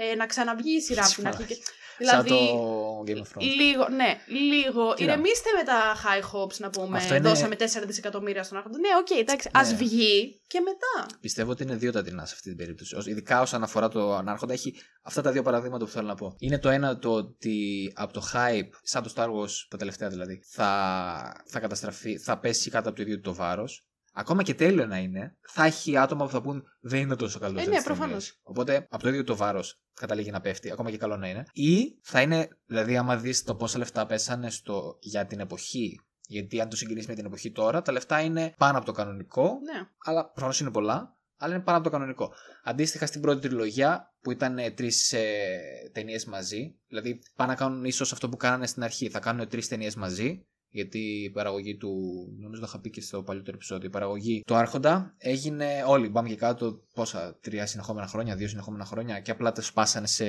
Ε, να ξαναβγεί η σειρά από την αρχή. Και... Δηλαδή. Σαν το Game of Thrones. Λίγο, ναι, λίγο. Κοίτα. Ηρεμήστε με τα high hopes να πούμε. Αυτό είναι- Δώσαμε 4 δισεκατομμύρια στον άρχοντα. Ναι, οκ, εντάξει. Ναι. Α βγει και μετά. Πιστεύω ότι είναι δύο τα δεινά σε αυτή την περίπτωση. Ως- Ειδικά όσον αφορά το ανάρχοντα, έχει αυτά τα δύο παραδείγματα που θέλω να πω. Είναι το ένα το ότι από το hype, σαν το Star Wars, τα τελευταία δηλαδή, θα, θα καταστραφεί, θα πέσει κάτω από το ίδιο του το βάρος. Ακόμα και τέλειο να είναι, θα έχει άτομα που θα πούν δεν είναι τόσο καλό. Ε, σαν ναι, τις προφανώς. ταινίες». Οπότε από το ίδιο το βάρος καταλήγει να πέφτει, ακόμα και καλό να είναι. Ή θα είναι, δηλαδή, άμα δεις το πόσα λεφτά πέσανε στο, για την εποχή. Γιατί αν το συγκρίνει με την εποχή τώρα, τα λεφτά είναι πάνω από το κανονικό Ναι. αλλά προφανώς είναι πολλά, αλλά είναι πάνω από το κανονικό. Αντίστοιχα στην πρώτη τριλογία που ήταν τρεις ε, ταινίες μαζί, δηλαδή πάνε να κάνουν ίσως αυτό που κάνανε στην αρχή, θα κάνουν τρεις ταινίες μαζί. Γιατί η παραγωγή του, νομίζω το είχα πει και στο παλιότερο επεισόδιο, η παραγωγή του Άρχοντα έγινε όλοι. Πάμε και κάτω πόσα, τρία συνεχόμενα χρόνια, δύο συνεχόμενα χρόνια και απλά τα σπάσανε σε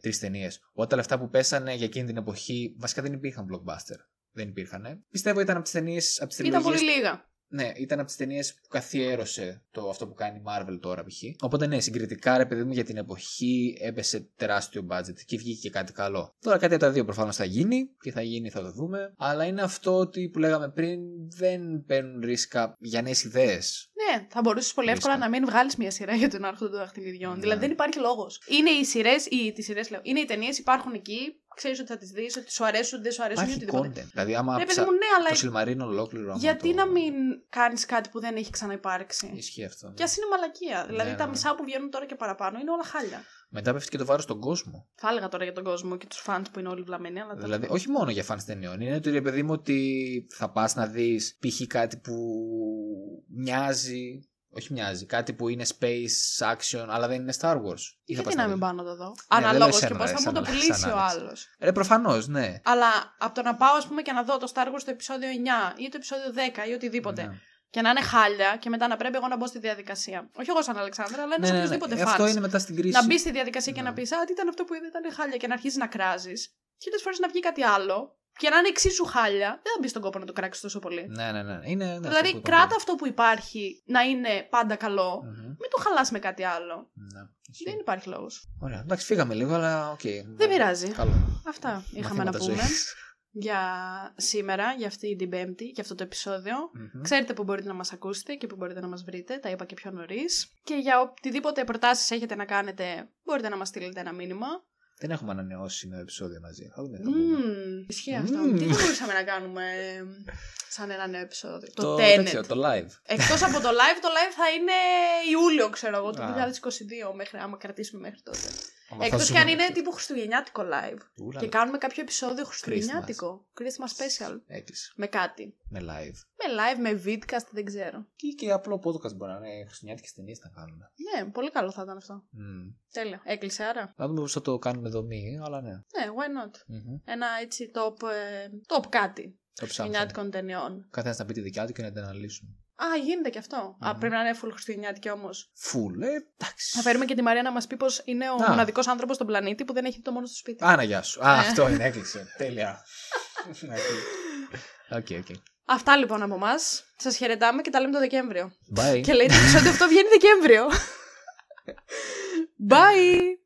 τρεις ταινίες. Όταν τα λεφτά που πέσανε για εκείνη την εποχή, βασικά δεν υπήρχαν blockbuster. Δεν υπήρχαν. Πιστεύω ήταν από τις ταινίες, από τις Ήταν πολύ τριλογίε. λίγα. Ναι, ήταν από τις ταινίες που καθιέρωσε το αυτό που κάνει η Marvel τώρα π.χ. Οπότε ναι, συγκριτικά ρε παιδί μου για την εποχή έπεσε τεράστιο budget και βγήκε και κάτι καλό. Τώρα κάτι από τα δύο προφανώς θα γίνει και θα γίνει θα το δούμε. Αλλά είναι αυτό ότι που λέγαμε πριν δεν παίρνουν ρίσκα για νέες ιδέες. Ναι, θα μπορούσες πολύ εύκολα Ρίσκα. να μην βγάλεις μια σειρά για τον άρχοντα των δαχτυλιδιών. Ναι. Δηλαδή δεν υπάρχει λόγος. Είναι οι σειρές, ή τις σειρές λέω. Είναι οι ταινίες, υπάρχουν εκεί, ξέρεις ότι θα τις δεις, ότι σου αρέσουν, δεν σου αρέσουν ή Υπάρχει οτιδήποτε. content. Δηλαδή, άμα Ναι, παιδί ψα... μου, ναι, αλλά το Σιλμαρίνο ολόκληρο. άμα γιατί το... να μην κάνεις κάτι που δεν έχει ξαναυπάρξει; Ισχύει αυτό. ναι. Κι ας είναι μαλακία. Δηλαδή ναι, τα ναι. μισά που βγαίνουν τώρα και παραπάνω είναι όλα χάλια. Μετά πέφτει και το βάρος στον κόσμο. Θα έλεγα τώρα για τον κόσμο και τους φαντ που είναι όλοι βλαμμένοι, αλλά τέλος Δηλαδή, πάντων. όχι μόνο για φans ταινιών. Είναι ότι ρε παιδί μου ότι θα πας να δεις π.χ. κάτι που μοιάζει. Όχι μοιάζει, κάτι που είναι space action, αλλά δεν είναι Star Wars. Ή θα Γιατί πας να δεις. μην πάω να το δω; Ναι, δεν Αναλόγως λέω και εσένα, πώς ρε, θα μου σαν το αλ- πουλήσει σαν ο Άλεξ. άλλος. Ρε, προφανώς, ναι. Αλλά από το να πάω, ας πούμε, και να δω το Star Wars το επεισόδιο 9 ή το επεισόδιο 10 ή οτιδήποτε. Ναι. Και να είναι χάλια και μετά να πρέπει εγώ να μπω στη διαδικασία. Όχι εγώ σαν Αλεξάνδρα, αλλά ένας Ναι, ναι, ναι. οποιοδήποτε Ε, Αυτό fans. είναι μετά στην κρίση. Να μπεις στη διαδικασία και Ναι. να πεις Α, τι ήταν αυτό που είδε, ήταν χάλια και να αρχίσεις να κράζεις. Χίλιες φορές να βγει κάτι άλλο και να είναι εξίσου χάλια, δεν θα μπει στον κόπο να το κράξεις τόσο πολύ. Ναι, ναι, ναι. Είναι, ναι αυτό δηλαδή, που είπαμε κράτα πριν. αυτό που υπάρχει να είναι πάντα καλό. Μμμ. Μην το χαλάς με κάτι άλλο. Ναι, ισχύει. Δεν υπάρχει λόγος. Ωραία, εντάξει, φύγαμε λίγο, αλλά ΟΚ. Δεν πειράζει. Καλό. Αυτά είχαμε να Μαθήματα πούμε ζωής. για σήμερα, για αυτή την Πέμπτη, για αυτό το επεισόδιο. Μμμ. Ξέρετε που μπορείτε να μας ακούσετε και που μπορείτε να μας βρείτε, τα είπα και πιο νωρίς. Και για οτιδήποτε προτάσεις έχετε να κάνετε, μπορείτε να μας στείλετε ένα μήνυμα. Δεν έχουμε ανανεώσει νέο επεισόδιο μαζί. Θα δούμε. θα πούμε. Μμμ, ισχύει αυτό. Μμμ. Τι θα μπορούσαμε να κάνουμε ε, σαν ένα νέο επεισόδιο; Το, Το, Tenet. τέτοιο, το live. Εκτός από το live, το live θα είναι Ιούλιο, ξέρω εγώ, το Α. 2022, μέχρι, άμα κρατήσουμε μέχρι τότε. Άμα θα Εκτός ζούμε και αν είναι μέχρι τύπου χριστουγεννιάτικο live. τότε. Ούλα, Και κάνουμε κάποιο επεισόδιο χριστουγεννιάτικο. Christmas special. Έκλεισε. Με κάτι. Με live. Με live, με vidcast, δεν ξέρω. Και, και απλό podcast μπορεί να είναι. Χριστουγεννιάτικες ταινίες να κάνουμε. Ναι, πολύ καλό θα ήταν αυτό. Μμ. Τέλεια. Έκλεισε άρα. Να δούμε πώς θα το κάνουμε δομή, αλλά ναι. Ναι, why not; Μμμ. Ένα έτσι top, ε, top κάτι Το ψάχνουμε. χριστουγεννιάτικων ταινιών. Καθένας να πει τη δικιά του και να την αναλύσουμε. Α, γίνεται και αυτό. Α, Μμμ. πρέπει να είναι full χριστουγεννιάτικη όμως. Φουλ, ε, εντάξει. Θα φέρουμε και τη Μαρία να μας πει πως είναι ο Α. μοναδικός άνθρωπος στον πλανήτη που δεν έχει το Μόνος στο σπίτι. Άντε, γεια σου. Α, Ε. αυτό είναι, έκλεισε. Τέλεια. ΟΚ, ΟΚ. Αυτά λοιπόν από εμάς. Σας χαιρετάμε και τα λέμε το Δεκέμβριο. Bye. Και λέει το επεισόδιο αυτό βγαίνει Δεκέμβριο. Bye!